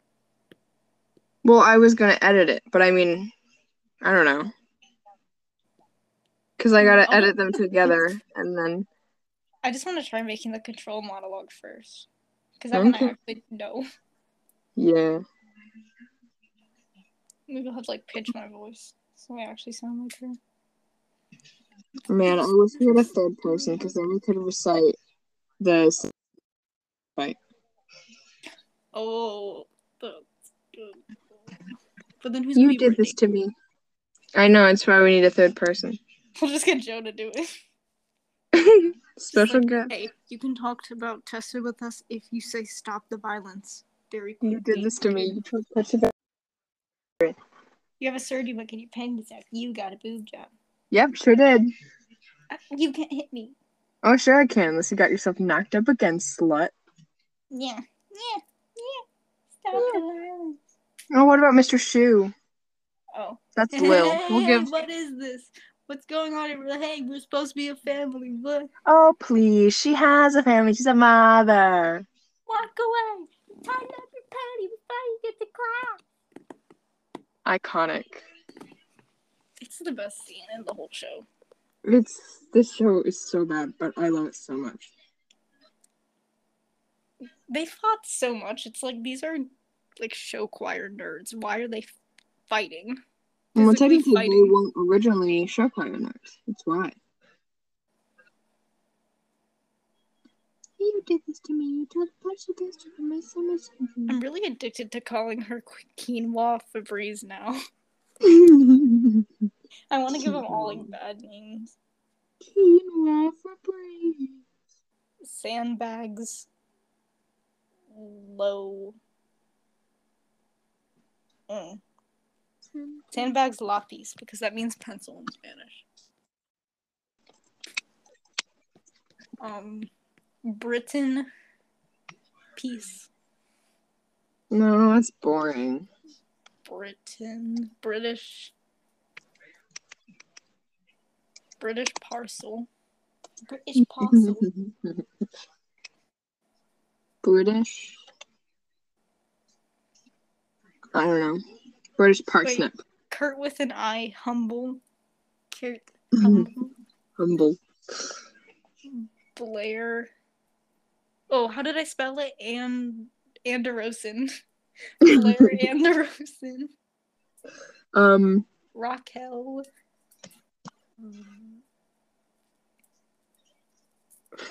Well, I was gonna edit it, but I mean, I don't know. Because I gotta
I'll-
edit them [LAUGHS] together and then.
I just want to try making the control monologue first. Because that one I
Okay.
actually know.
Yeah.
Maybe I'll have to like pitch my voice so I actually sound like her.
Man, I wish we had a third person because then we could recite the fight.
Oh, that's good. But then who's
You did this to me. I know, it's why we need a third person. [LAUGHS]
We'll just get Joe to do it. [LAUGHS]
Special
like,
guest.
Hey, you can talk about Tessa with us if you say stop the violence. Very
You did this to me. You tried to touch it.
You have a surgery, but can you pen this out? You got a boob job.
Yep, sure did.
Uh, You can't hit me.
Oh, sure I can, unless you got yourself knocked up again, slut.
Yeah, yeah, yeah. Stop the violence.
Oh, what about Mr. Schue?
Oh.
That's Lil. We'll [LAUGHS] give.
what is this? What's going on? Hey, we're supposed to be a family. What?
Oh, please. She has a family. She's a mother.
Walk away. Tie up your panty before you get to class.
Iconic.
It's the best scene in the whole show.
It's this show is so bad, but I love it so much.
They fought so much. It's like these are like show choir nerds. Why are they fighting?
Well,
Physically
technically, they
fighting.
weren't originally show choir nerds. That's why. You did this to me. You told a bunch of this to my summer
I'm really addicted to calling her quinoa Febreze now. [LAUGHS] I want to give them all like bad names.
Quinoa for breeze.
Sandbags. Low. Mm. Sandbags lapis because that means pencil in Spanish. Um, Britain. Peace.
No, that's boring.
Britain. British. British parcel. British parcel. [LAUGHS]
British. I don't know. British parsnip.
Kurt with an I. Humble. Kurt. [LAUGHS] Humble.
Humble.
Blair. Oh, how did I spell it? And Anderosin. [LAUGHS] Blair Anderosin.
Um,
Raquel.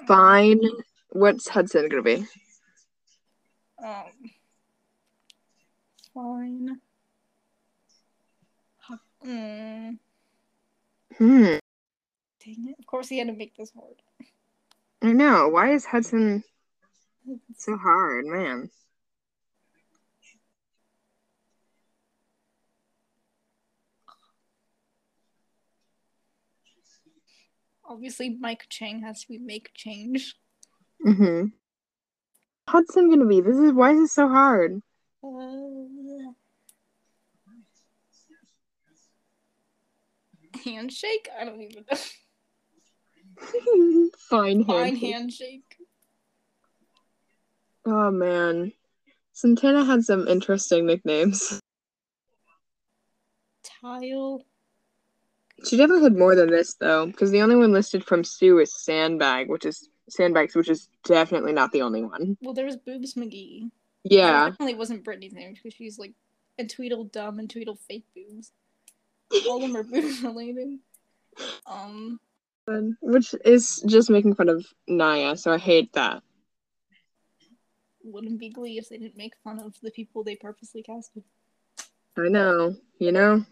fine. What's Hudson gonna be?
Um. Fine. Huh, Mm,
Hmm.
dang it. Of course, he had to make this hard.
I know. Why is Hudson so hard, man?
Obviously, Mike Chang has to be make change.
Mm-hmm. Hudson gonna be? This is why is this so hard?
Uh, handshake? I don't even know. [LAUGHS]
Fine
Fine
handshake.
handshake.
Oh man, Santana had some interesting nicknames.
Tile.
She definitely had more than this though, because the only one listed from Sue is Sandbag, which is Sandbags, which is definitely not the only one.
Well, there was Boobs McGee. That
Yeah.
definitely wasn't Brittany's name because she's like a Tweedledum and Tweedle fake boobs. All of them are boobs [LAUGHS] related. Um,
Which is just making fun of Naya, so I hate that.
wouldn't be Glee if they didn't make fun of the people they purposely casted.
I know, you know?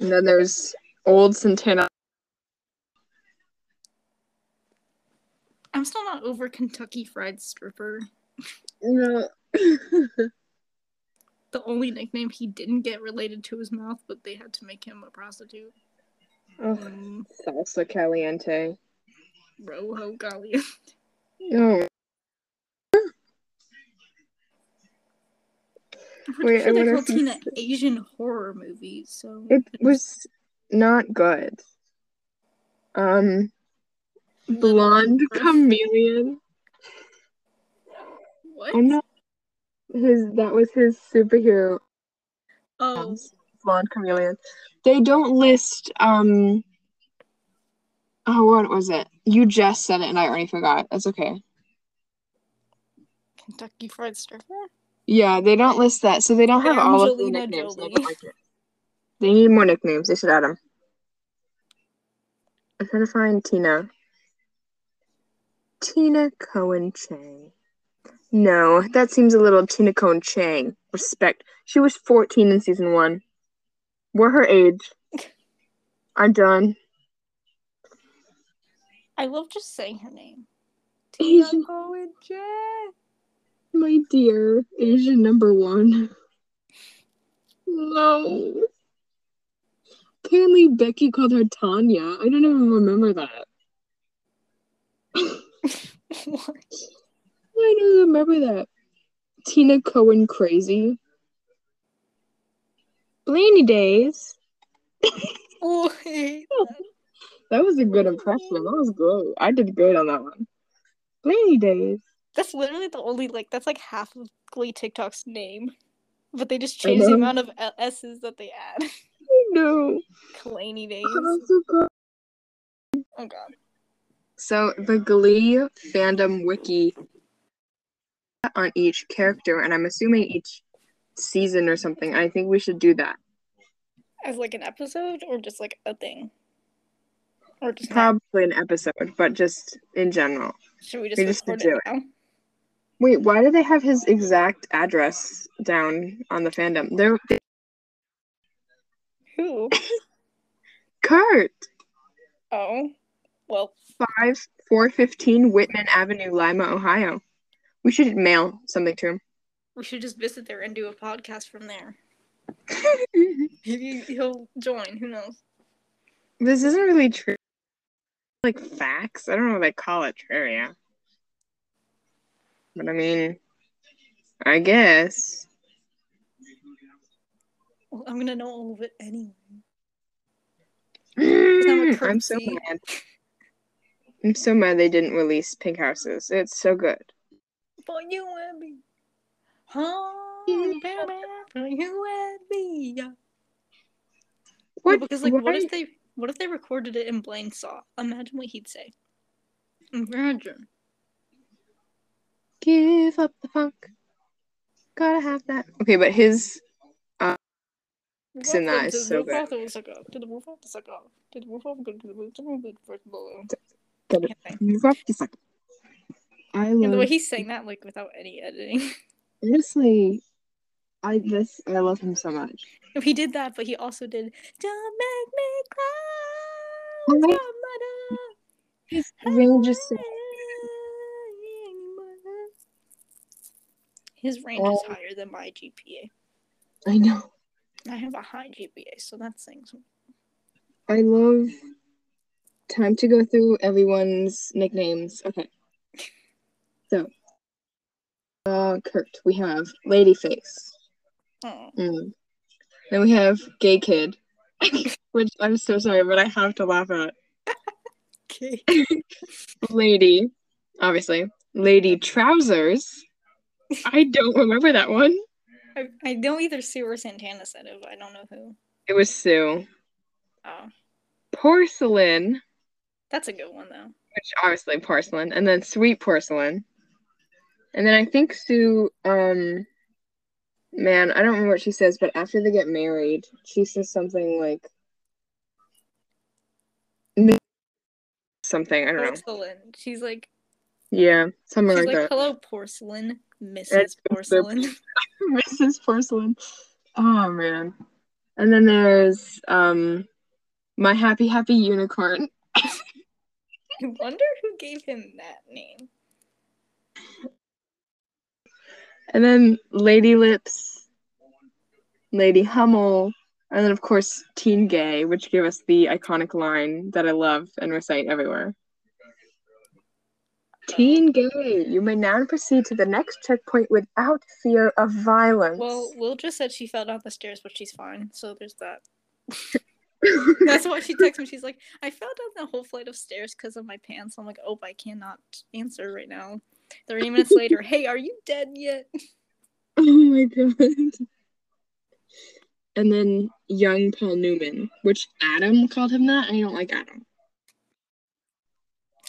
And then there's old Santana.
I'm still not over Kentucky Fried Stripper.
No.
The only nickname he didn't get related to his mouth, but they had to make him a prostitute.
oh,
Um,
salsa caliente.
Rojo caliente.
Oh,
I'm
Wait, I wonder if
Tina Asian horror movies, so
it was not good. Um, blonde chameleon.
What?
I know his that was his superhero
Oh,
blonde chameleon. They don't list um oh what was it? You just said it and I already forgot. That's okay.
Kentucky Fried Stripper.
Yeah, they don't list that, so they don't have all of the nicknames.
Jolie.
like. They need more nicknames. They should add them. I'm trying to find Tina. Tina Cohen Chang. No, that seems a little Tina Cohen Chang. Respect. She was 14 in season one. We're her age. I'm done.
I love just saying her name.
Asian, my dear, Asian number one. No. Apparently, Becky called her Tanya. I don't even remember that. [LAUGHS] [LAUGHS]
What?
I don't remember that. Tina Cohen crazy. Blaney days. [LAUGHS]
Oh, that.
Was a good impression. That was good. I did good on that one. Blaney days.
That's literally the only like that's like half of Glee TikTok's name, but they just change the amount of S's that they add. [LAUGHS]
I know.
Claney days.
Oh, that's so good.
Oh god.
So the Glee fandom wiki on each character, and I'm assuming each season or something. I think we should do that.
As like an episode or just like a thing, or just not?
Probably an episode, but just in general.
Should we just
we just do
it now?
Wait, why do they have his exact address down on the fandom? They're
Who? [LAUGHS]
Kurt.
Oh, well,
Five four fifteen Whitman Avenue, Lima, Ohio. We should mail something to him.
we should just visit there and do a podcast from there. [LAUGHS] Maybe he'll join. Who knows?
this isn't really true. Like facts. I don't know what they call it trivia. But I mean, I guess.
Well, I'm gonna know all of it anyway. Mm,
I'm so mad. I'm so mad they didn't release Pink Houses. It's so good.
For you and me. Oh,
Yeah.
for you and me. Yeah.
What?
No, because like, what
why-
if they what if they recorded it and Blaine saw? Imagine what he'd say. Imagine.
Give up the funk. Gotta have that. Okay, but his in that is
to
so
the roof
good.
off the suck off, to the roof off the suck off, to the roof off go to the roof to the roof first.
Gotta-
Can't sing.
you rock the fuck. I
And the way
love
he's saying that like without any editing.
honestly. I this I love him so much. [LAUGHS]
he did that, but he also did Don't make me cry.
Oh, His range is so
His range is
Oh.
higher than my GPA.
I know.
I have a high GPA, so that's things.
I love time to go through everyone's nicknames. Okay. So uh Kurt, we have Ladyface.
Oh,
Mm. Then we have Gay Kid. [LAUGHS] Which I'm so sorry, but I have to laugh at.
okay. [LAUGHS]
Lady, obviously. Lady Trousers. I don't remember that one.
I, I know either Sue or Santana said it, but I don't know who.
It was Sue.
Oh,
Porcelain,
that's a good one though.
which obviously porcelain, and then sweet porcelain. And then I think Sue, um, man, I don't remember what she says, but after they get married, she says something like something. I don't know.
Porcelain. She's like,
Yeah, something
she's
like
like,
that.
hello, porcelain, Mrs. Porcelain. [LAUGHS]
Mrs. Porcelain. Oh man. And then there's um my happy happy unicorn. [LAUGHS]
I wonder who gave him that name.
And then Lady Lips, Lady Hummel, and then of course Teen Gay, which gave us the iconic line that I love and recite everywhere. Teen Gay, you may now proceed to the next checkpoint without fear of violence.
Well, Will just said she fell down the stairs, but she's fine. So there's that. [LAUGHS] That's why she texted me. She's like, I fell down the whole flight of stairs because of my pants. I'm like, oh, I cannot answer right now. 30 minutes later, hey, are you dead yet? [LAUGHS]
Oh my god. And then young Paul Newman, which Adam called him that. I don't like Adam.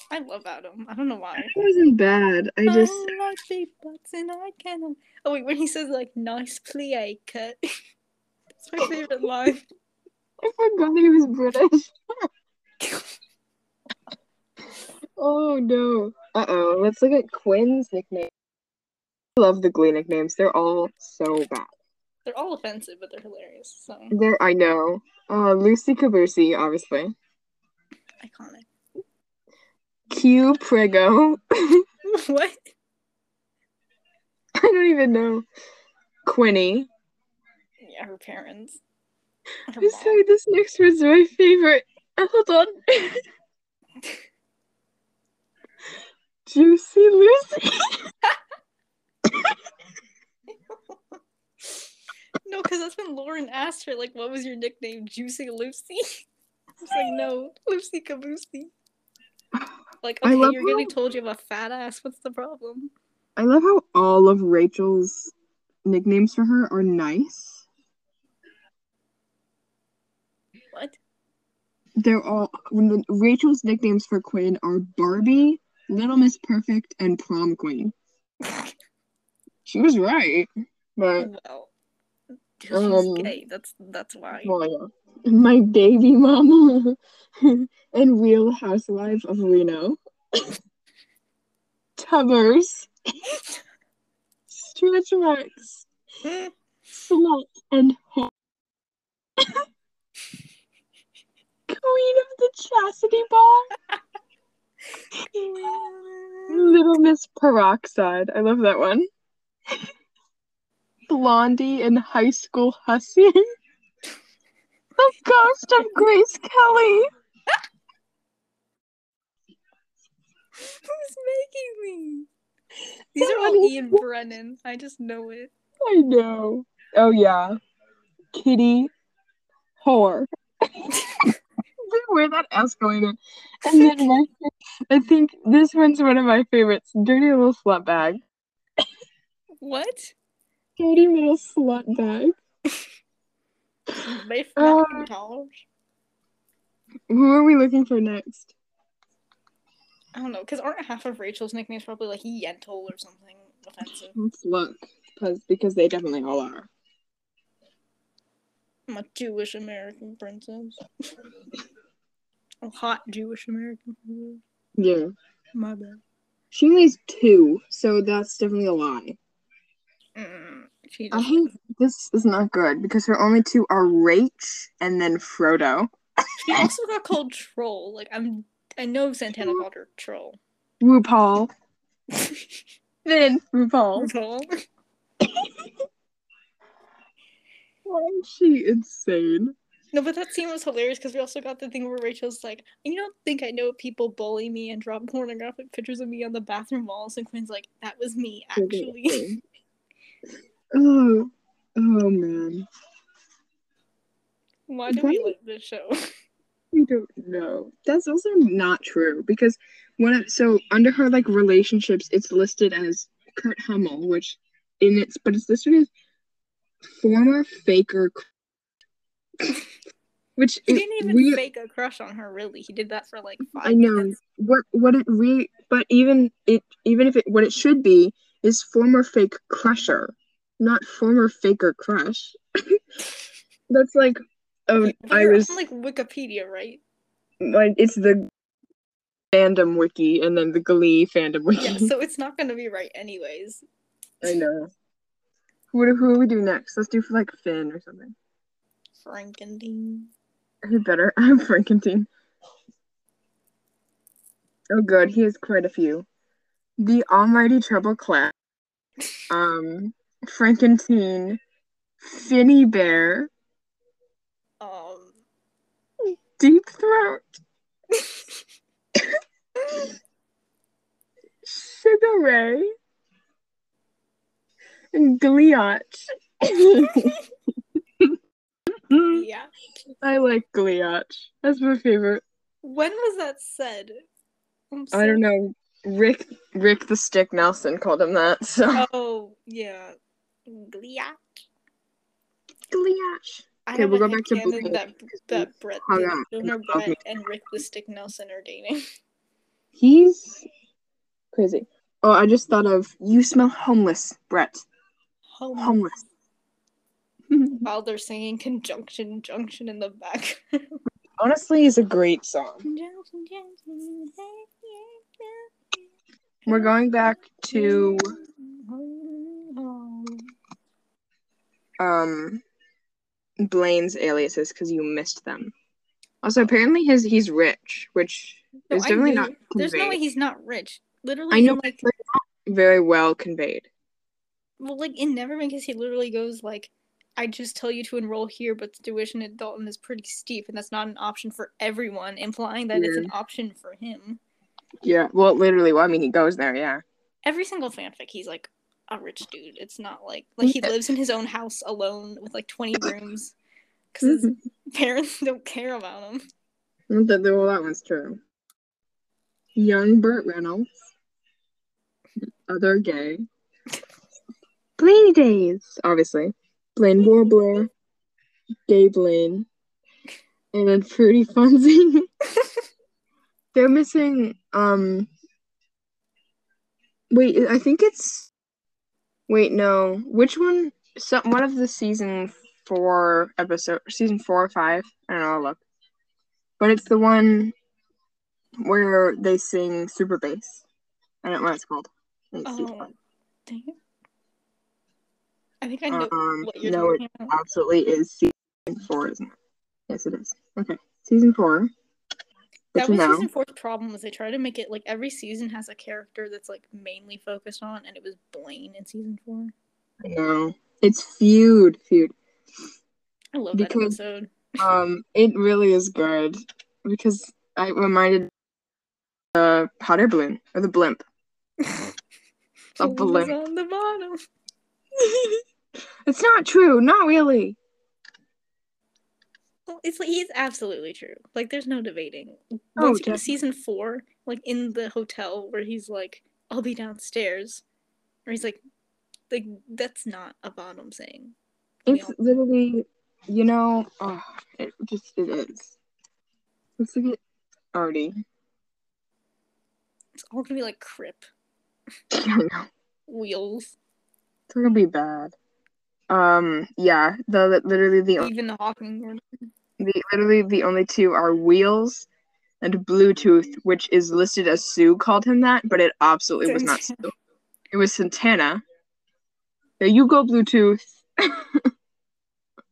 I love Adam. I don't know why.
It wasn't bad. I just
I like big butts and I can. Oh wait, when he says like nice plie cut. [LAUGHS] That's my favorite line. [LAUGHS]
I forgot he was British. Oh no. Uh oh. Let's look at Quinn's nickname. I love the Glee nicknames. They're all so bad.
They're all offensive, but they're hilarious. So
They're I know. Uh Lucy Caboose, obviously.
iconic.
Q Prigo. [LAUGHS] [LAUGHS]
what?
I don't even know. Quinny.
Yeah, her parents. Her
I'm sorry, this next one's my favorite. Hold on. [LAUGHS] Juicy Lucy.
No, because that's when Lauren asked her, like, what was your nickname? Juicy Lucy? [LAUGHS] She's like, no, Lucy Caboosey. Like, okay, you're getting told you have a fat ass. What's the problem?
I love how all of Rachel's nicknames for her are nice.
What?
They're all when Rachel's nicknames for Quinn are Barbie, Little Miss Perfect, and Prom Queen. [LAUGHS] She was right, but
well,
Um,
gay. That's that's why.
well, yeah. [LAUGHS] My baby mama [LAUGHS] and Real Housewife of Reno. Tubbers, Stretch Marks, Slut, and Ho- Queen of the Chastity Ball. Little Miss Peroxide. I love that one. Blondie and High School Hussy. the ghost of Grace Kelly.
Who's making these? These are all Ian Brennan. I just know it.
I know. Oh yeah. Kitty whore. [LAUGHS] Where that S going in. And then my I think this one's one of my favorites. Dirty little slut bag.
What?
Dirty little slut bag.
Biff
Uh,
McIntosh?
Who are we looking for next?
I don't know, because aren't half of Rachel's nicknames probably like Yentl or something offensive?
Let's look. Because because they definitely all are.
I'm a Jewish American princess. [LAUGHS] a hot Jewish American princess.
Yeah.
My bad.
She only has two, so that's definitely a lie.
Mm,
I hate this is not good because her only two are Rach and then Frodo.
she also got called Troll. Like I'm, I know Santana called her Troll.
RuPaul. [LAUGHS] Then RuPaul.
Troll. [LAUGHS]
Why is she insane?
No, but that scene was hilarious because we also got the thing where Rachel's like, "You don't think I know people bully me and drop pornographic pictures of me on the bathroom walls?" And Quinn's like, "That was me, actually." [LAUGHS]
oh, oh man.
Why do we like this show? [LAUGHS]
I don't know. That's also not true because when it, so under her like relationships, it's listed as Kurt Hummel, which in its but it's listed as former faker, [LAUGHS] which
He didn't even
re-
fake a crush on her. Really, he did that for like five
I know
minutes.
what what it re but even it even if it what it should be is former fake crusher, not former faker crush. [LAUGHS] That's like oh
Okay,
I was
on, like Wikipedia, right?
like it's the fandom wiki and then the Glee fandom wiki.
Yeah, so it's not gonna be right, anyways.
I know. What who do we do next? Let's do for like Finn or something.
Frankenstein.
Who better? [LAUGHS] I'm Frankenstein. Oh good, he has quite a few. The Almighty Trouble Clef. Um Frankenstein. Finny Bear.
Um.
Deep Throat. Sugar Ray. And Gliot. [LAUGHS] Mm.
yeah.
I like Gliot. That's my favorite.
When was that said?
I don't know. Rick Rick the Stick Nelson called him that. [LAUGHS] So
Oh yeah. Gliat.
Gliot.
I
Okay, we'll go back to Blue
that that Brett,
hung
the
and
Brett and Rick the Stick Nelson are dating. [LAUGHS]
He's crazy. Oh, I just thought of you smell homeless, Brett.
Home.
Homeless.
While they're singing conjunction junction in the back. [LAUGHS]
Honestly, is a great song.
Conjunction, junction, hey, yeah,
We're going back to um Blaine's aliases because you missed them. Also, apparently his he's rich, which
No,
is definitely not
There's no way he's not rich. Literally,
I know,
in, like
but not very well conveyed.
well, like in Nevermind, because he literally goes like, "I just tell you to enroll here, but the tuition at Dalton is pretty steep, and that's not an option for everyone," implying that it's an option for him.
Yeah, well, literally, well, I mean, he goes there, yeah.
Every single fanfic, he's like a rich dude. It's not like like he lives in his own house alone with like twenty [LAUGHS] rooms because his mm-hmm. parents [LAUGHS] don't care about him.
Well, that, well, that one's true. Young Burt Reynolds. Other gay. [LAUGHS] Blaine Days, obviously. Blaine Warbler. Gay Blaine. And then Fruity [LAUGHS] Funzy. They're missing, um. Wait, I think it's. Wait, no. Which one? Some, one of the season four episode, season four or five. I don't know. I'll look. But it's the one where they sing super bass. I don't know what it's called. Me.
Oh, dang it! I think I know
Um,
what you're
no, it
talking about.
absolutely is season four, isn't it? Yes, it is. Okay, season four.
That was
know.
season four's problem was they try to make it like every season has a character that's like mainly focused on, and it was Blaine in season four.
I know. It's feud, feud.
I love that
Because-
episode.
Um, it really is good because I reminded the powder balloon or the blimp. [LAUGHS] A balloon.
on the bottom. [LAUGHS]
it's not true. Not really.
Well, it's like he's absolutely true. Like there's no debating.
Oh,
Once you get season four, like in the hotel where he's like, "I'll be downstairs," or he's like, "Like that's not a bottom saying."
It's
all-
literally, you know, oh, it just it is. Let's look at Artie.
It's all gonna be like Crip [LAUGHS] wheels.
It's gonna be bad. Um, yeah, the literally the,
Even Hawking.
the literally the only two are Wheels and Bluetooth, which is listed as Sue called him that, but it absolutely was not Sue. It was Santana. There you go, Bluetooth. [LAUGHS]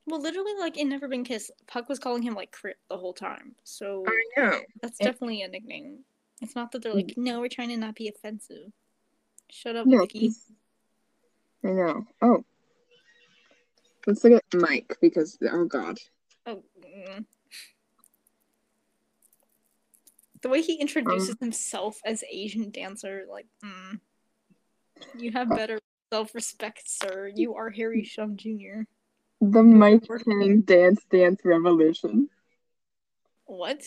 Well, literally, like in Never Been Kissed, Puck was calling him like Crip the whole time. So
I know.
that's
it-
definitely a nickname. It's not that they're like, no, we're trying to not be offensive. Shut up,
No,
Vicky.
I know. Oh. Let's look at Mike because oh god.
Oh. mm. The way he introduces himself as Asian dancer, like, mm. you have better self-respect, sir. You are Harry Shum Jr.
The Mike Chang Dance Dance Revolution.
What?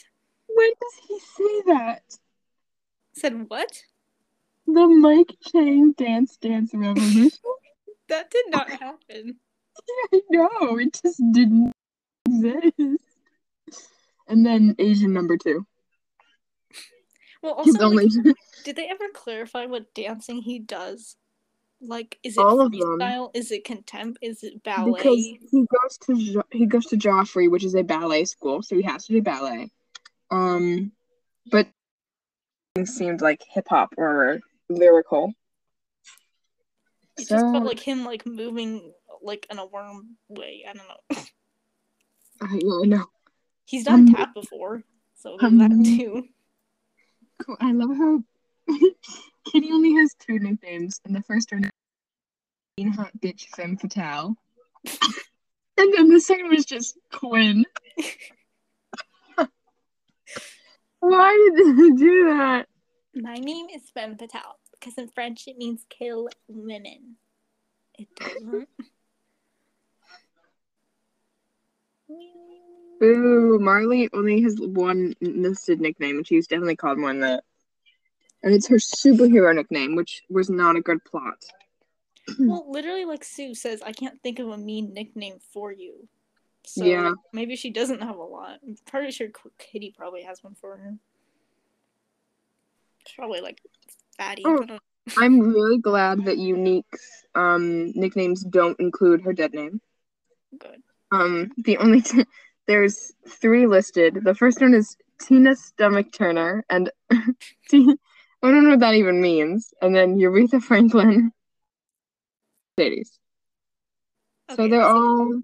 When does he say that?
Said what?
The Mike Chang Dance Dance Revolution? [LAUGHS]
That did not happen. [LAUGHS]
I know, it just didn't exist. And then Asian number two.
Well,
He's
also,
only
like, [LAUGHS] did they ever clarify what dancing he does? Like, is it
All
freestyle? Is it contempt? Is it ballet?
because he goes to jo- he goes to Joffrey, which is a ballet school, so he has to do ballet. Um, but it seemed like hip hop or lyrical.
It just
So-
felt like him like moving like in a worm way. I don't know.
I, yeah, I know.
He's done
Um,
tap before, so there's
um,
that too.
Cool. I love how [LAUGHS] Kitty only has two nicknames, and the first are Bean Hot Bitch Femme Fatale. [LAUGHS] and then the second was just Quinn. [LAUGHS] Why did they do that?
My name is Femme Fatale because in French it means kill women. It doesn't.
Boo, Marley only has one listed nickname, and she's definitely called more than that. And it's her superhero nickname, which was not a good plot. [CLEARS THROAT]
well, literally, like Sue says, I can't think of a mean nickname for you. So
Yeah.
maybe she doesn't have a lot. I'm pretty sure Kitty probably has one for her. Probably like fatty.
Oh. [LAUGHS] I'm really glad that Unique's um nicknames don't include her dead name.
good.
Um, the only t- there's three listed. The first one is Tina Stomach Turner, and [LAUGHS] T- I don't know what that even means. And then Aretha Franklin, Mercedes. So they're all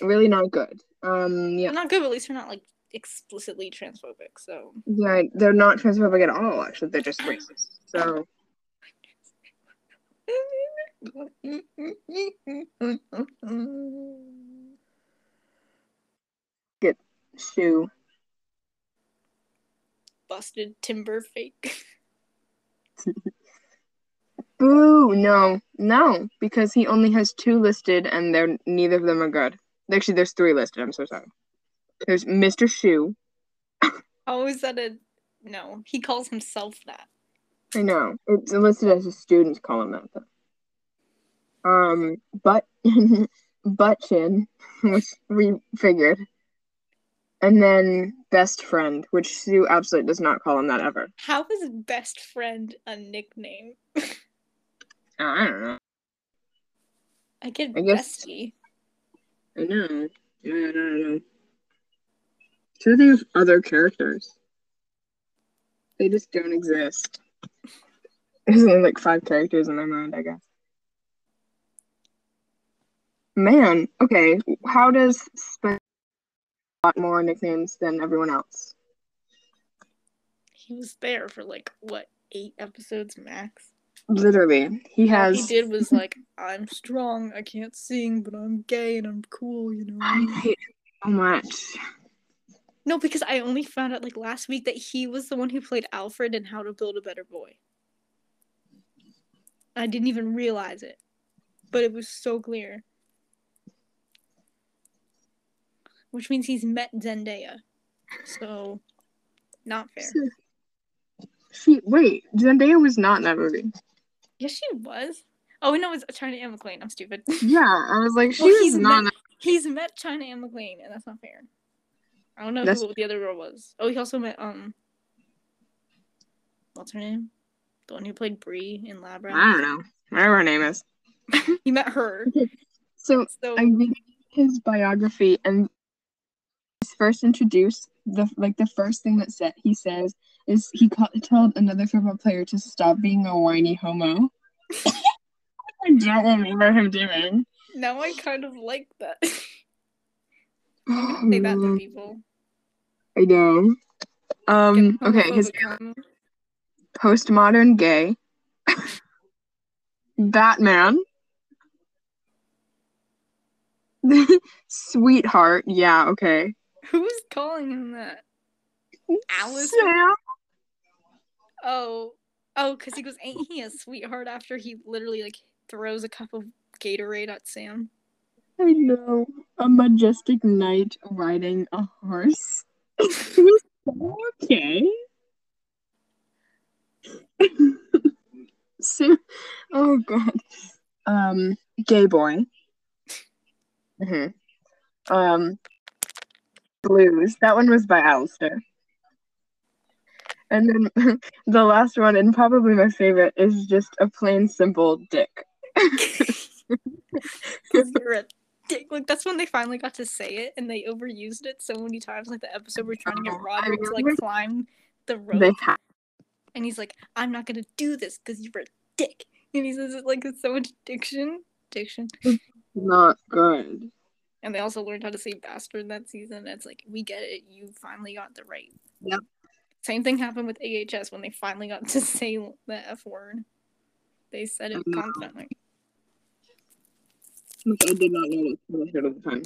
really not good. Um, yeah,
They're not good, but at least they're not like explicitly transphobic. So
yeah, they're not transphobic at all. Actually, they're just racist. So [LAUGHS] Sue.
Busted timber fake. [LAUGHS]
Boo! No, no, because he only has two listed, and they're neither of them are good. Actually, there's three listed. I'm so sorry. There's Mr. Schue.
oh, is that a no? He calls himself that.
I know it's listed as a student call him that though. Um, but [LAUGHS] butt chin, [LAUGHS] which we figured, and then best friend, which Sue absolutely does not call him that ever.
How is best friend a nickname?
I don't know.
I get
I guess-
bestie.
I know. Yeah, I don't know. To think of other characters. They just don't exist. There's only like five characters in my mind, I guess. Man, okay. How does Spencer lot more nicknames than everyone else?
He was there for like what eight episodes max.
Literally, he
All
has.
he did was like, I'm strong, I can't sing, but I'm gay and I'm cool, you know.
I hate him so much.
No, because I only found out like last week that he was the one who played Alfred in How to Build a Better Boy. I didn't even realize it, but it was so clear. Which means he's met Zendaya. So, not fair.
She wait, Zendaya was not in that movie.
Yes, she was. Oh, no, was China Anne McClain. I'm stupid.
Yeah, I was like, she
Well,
was not.
met-
that-
He's met China Anne McClain, and that's not fair. I don't know
That's-
who the other girl was. Oh, he also met um, what's her name? The one who played Bree in Lab Rat.
I don't know. Whatever her name is. [LAUGHS]
He met her.
So
So
I'm reading his biography, and first introduced the like the first thing that said he says is he called, told another football player to stop being a whiny homo. [LAUGHS] I don't remember him doing.
now I kind of like that. [LAUGHS] [SIGHS] Say that to people.
I know. Um. Okay. His postmodern gay. [LAUGHS] Batman. Sweetheart. Yeah. Okay. [LAUGHS]
Who's calling him that? Alice.
Sam.
Oh, oh, because he goes, ain't he a sweetheart? After he literally like throws a cup of Gatorade at Sam.
I know. A majestic knight riding a horse. [LAUGHS] okay. [LAUGHS] so, oh god. Um, gay boy. hmm Um, blues. That one was by Alistair. And then [LAUGHS] the last one, and probably my favorite, is just a plain simple dick.
Because you're a dick. Like that's when they finally got to say it, and they overused it so many times. Like the episode where trying to get
Oh,
Roderick to like climb the rope,
ha-
and he's like, "I'm not gonna do this because you're a dick," and he says it like with so much diction, diction.
not good.
And they also learned how to say bastard that season. It's like we get it. You finally got the right.
Yep.
Same thing happened with AHS when they finally got to [LAUGHS] say the F word. They said it
I
confidently.
Which I did not notice when I heard of the time.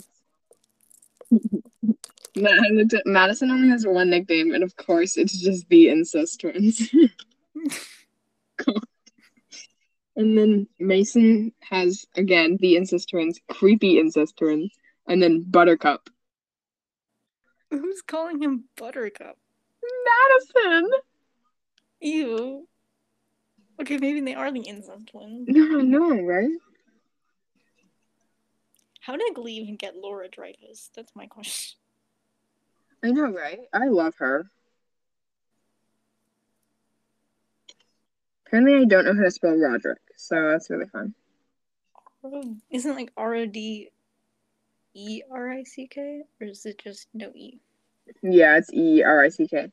I looked at Madison only has one nickname, and of course, it's just the incest twins. [LAUGHS] And then Mason has again the incest twins, creepy incest twins, and then Buttercup.
Who's calling him Buttercup?
Madison.
Ew. Okay, maybe they are the incest twins.
No, no, right?
How did Glee even get Laura Dreyfuss? That's my question.
I know, right? I love her. Apparently, I don't know how to spell Roderick, so that's really fun.
Isn't like R O D E R I C K? Or is it just no E?
Yeah, it's E R I C K.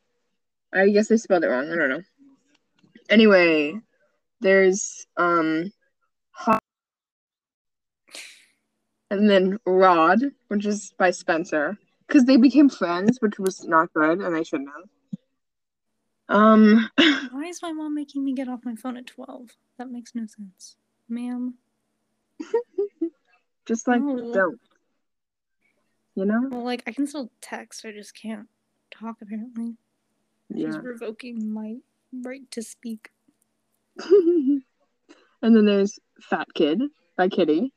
I guess I spelled it wrong. I don't know. Anyway, there's um, Ho- and then Rod, which is by Spencer, because they became friends, which was not good, and I shouldn't have. Um, [LAUGHS]
Why is my mom making me get off my phone at 12? That makes no sense. Ma'am. [LAUGHS]
just like
No.
don't, you know?
Well, like, I can still text, I just can't talk apparently. She's
Yeah.
revoking my right to speak. [LAUGHS]
and then there's Fat Kid by Kitty.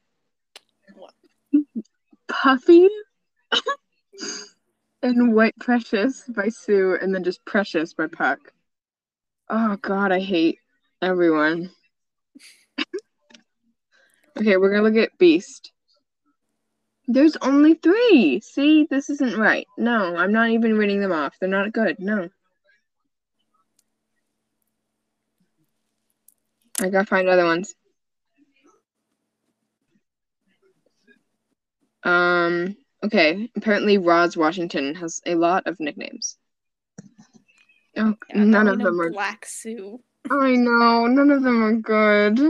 What?
Puffy [LAUGHS] and White Precious by Sue, and then just Precious by Puck. Oh god, I hate everyone. [LAUGHS] okay, we're gonna look at Beast. There's only three. See, this isn't right. No, I'm not even reading them off. They're not good. No. I gotta find other ones. Um, okay. Apparently, Roz Washington has a lot of nicknames. Oh,
Yeah,
none of them are.
Black Sue.
I know, none of them are good.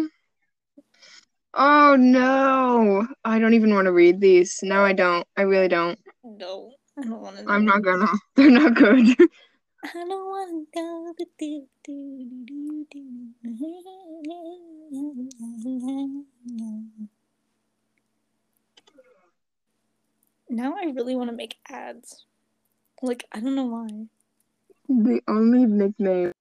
Oh no, I don't even want to read these. No, I don't. I really don't.
No, I don't want to.
I'm not gonna. They're not good.
I don't want to go. but do, do, do, do, do. Now I really want to make ads. Like I don't know why.
The only nickname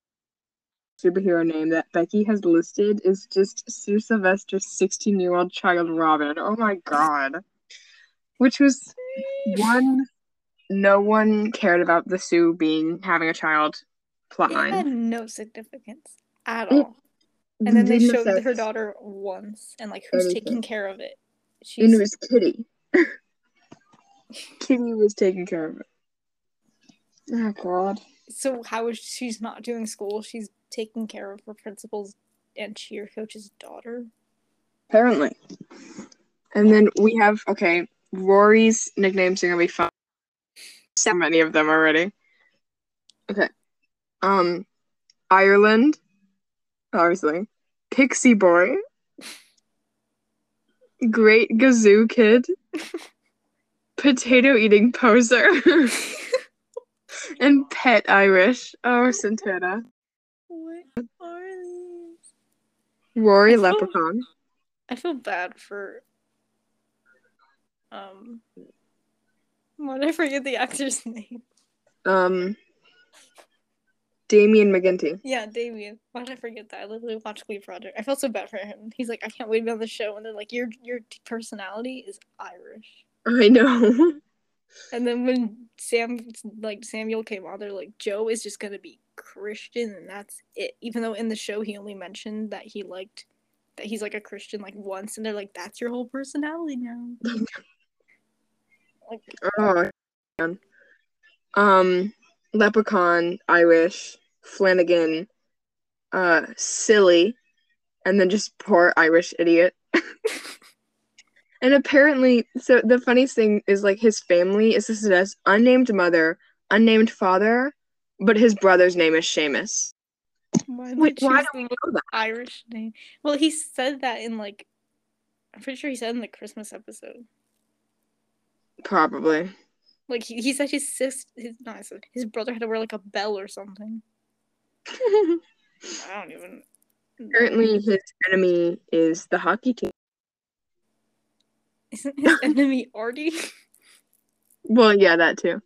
superhero name that Becky has listed is just Sue Sylvester's 16 year old child Robin. Oh my god. Which was one no one cared about the Sue being having a child
It had no significance at
It
all. And then they showed her daughter once, and like who's taking care of it?
And it was Kitty. [LAUGHS] Kitty was taking care of it. Oh god.
so how is she's not doing school? She's taking care of her principal's and cheer coach's daughter.
Apparently. And then we have okay, Rory's nicknames are gonna be fun. So many of them already. Okay. Um Ireland, obviously. Pixie Boy. Great Gazoo Kid. [LAUGHS] Potato eating poser. [LAUGHS] and Pet Irish. Oh, Santana.
What are these?
Rory
I feel-
Leprechaun.
I feel bad for um why did I forget the actor's [LAUGHS] name?
Um Damien McGinty.
Yeah, Damien. Why did I forget that? I literally watched Glee Project. I felt so bad for him. He's like, I can't wait to be on the show, and they're like, your your personality is Irish.
I know. [LAUGHS]
And then when Sam like Samuel came on, they're like, Joe is just gonna be Christian, and that's it. Even though in the show he only mentioned that he liked that he's like a Christian like once, and they're like, that's your whole personality now. [LAUGHS] like,
Oh, man. Um, Leprechaun, Irish, Flanagan, uh, silly, and then just poor Irish idiot. [LAUGHS] and apparently, so the funniest thing is like his family is listed unnamed mother, unnamed father, but his brother's name is Seamus.
why,
Wait, why do we know that?
Irish name? Well, he said that in like, I'm pretty sure he said in the Christmas episode.
Probably.
Like he, he said his sis, his not his, his brother had to wear like a bell or something. [LAUGHS] I don't even.
Apparently, his enemy is the hockey team.
Isn't his [LAUGHS] enemy Artie?
Well, yeah, that too.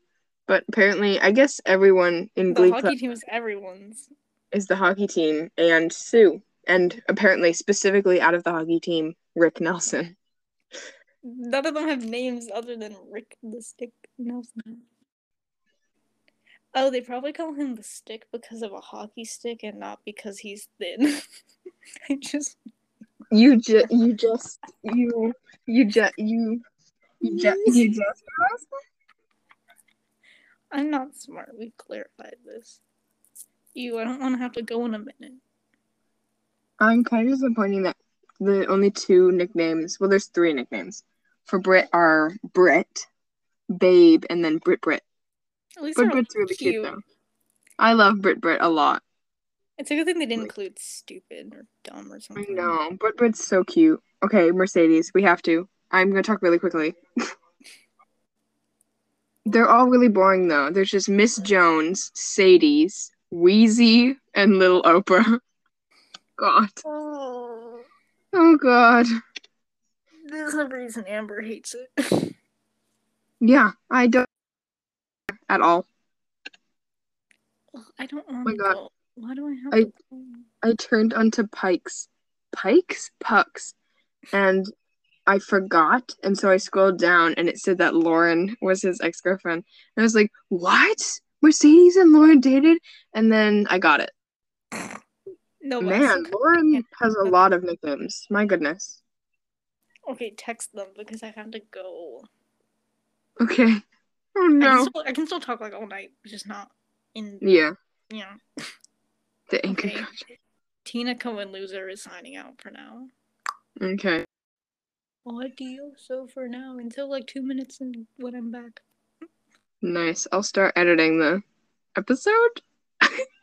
But apparently, I guess everyone in
the
Glee
hockey
Club
team is everyone's.
is the hockey team and Sue. And apparently, specifically out of the hockey team, Rick Nelson.
None of them have names other than Rick the Stick Nelson. Oh, they probably call him the Stick because of a hockey stick and not because he's thin. [LAUGHS] I just
You just, you just, you, you just, you, you just, you just.
I'm not smart. We've clarified this. You, I don't want to have to go in a minute.
I'm kind of disappointed that the only two nicknames, well, there's three nicknames for Brit are Brit, Babe, and then Brit Brit.
At least
But Brit's really cute. though. I love Brit Brit a lot.
It's a good thing they didn't include stupid or dumb or something.
I know. Brit Brit's so cute. Okay, Mercedes, we have to. I'm gonna talk really quickly. [LAUGHS] They're all really boring though. There's just Miss Jones, Sadie's, Wheezy, and Little Oprah. [LAUGHS] God.
Oh,
Oh God.
there's a reason Amber hates it.
Yeah, I don't at all.
I don't oh want
my God.
go. Why do I have
I-
to?
I turned onto Pikes, Pikes, Pucks, and I forgot, and so I scrolled down, and it said that Lauren was his ex girlfriend. And I was like, "What? Mercedes and Lauren dated?" And then I got it.
No,
Man, [LAUGHS] Lauren has a lot of nicknames. My goodness.
Okay, text them because I have to go.
Okay. Oh
I, can
no.
still, I can still talk like all night, just not in.
Yeah,
Yeah.
the anchor.
Okay. Tina Cohen loser is signing out for now.
Okay.
Adios. for now until like two minutes and when I'm back.
Nice. I'll start editing the episode. [LAUGHS]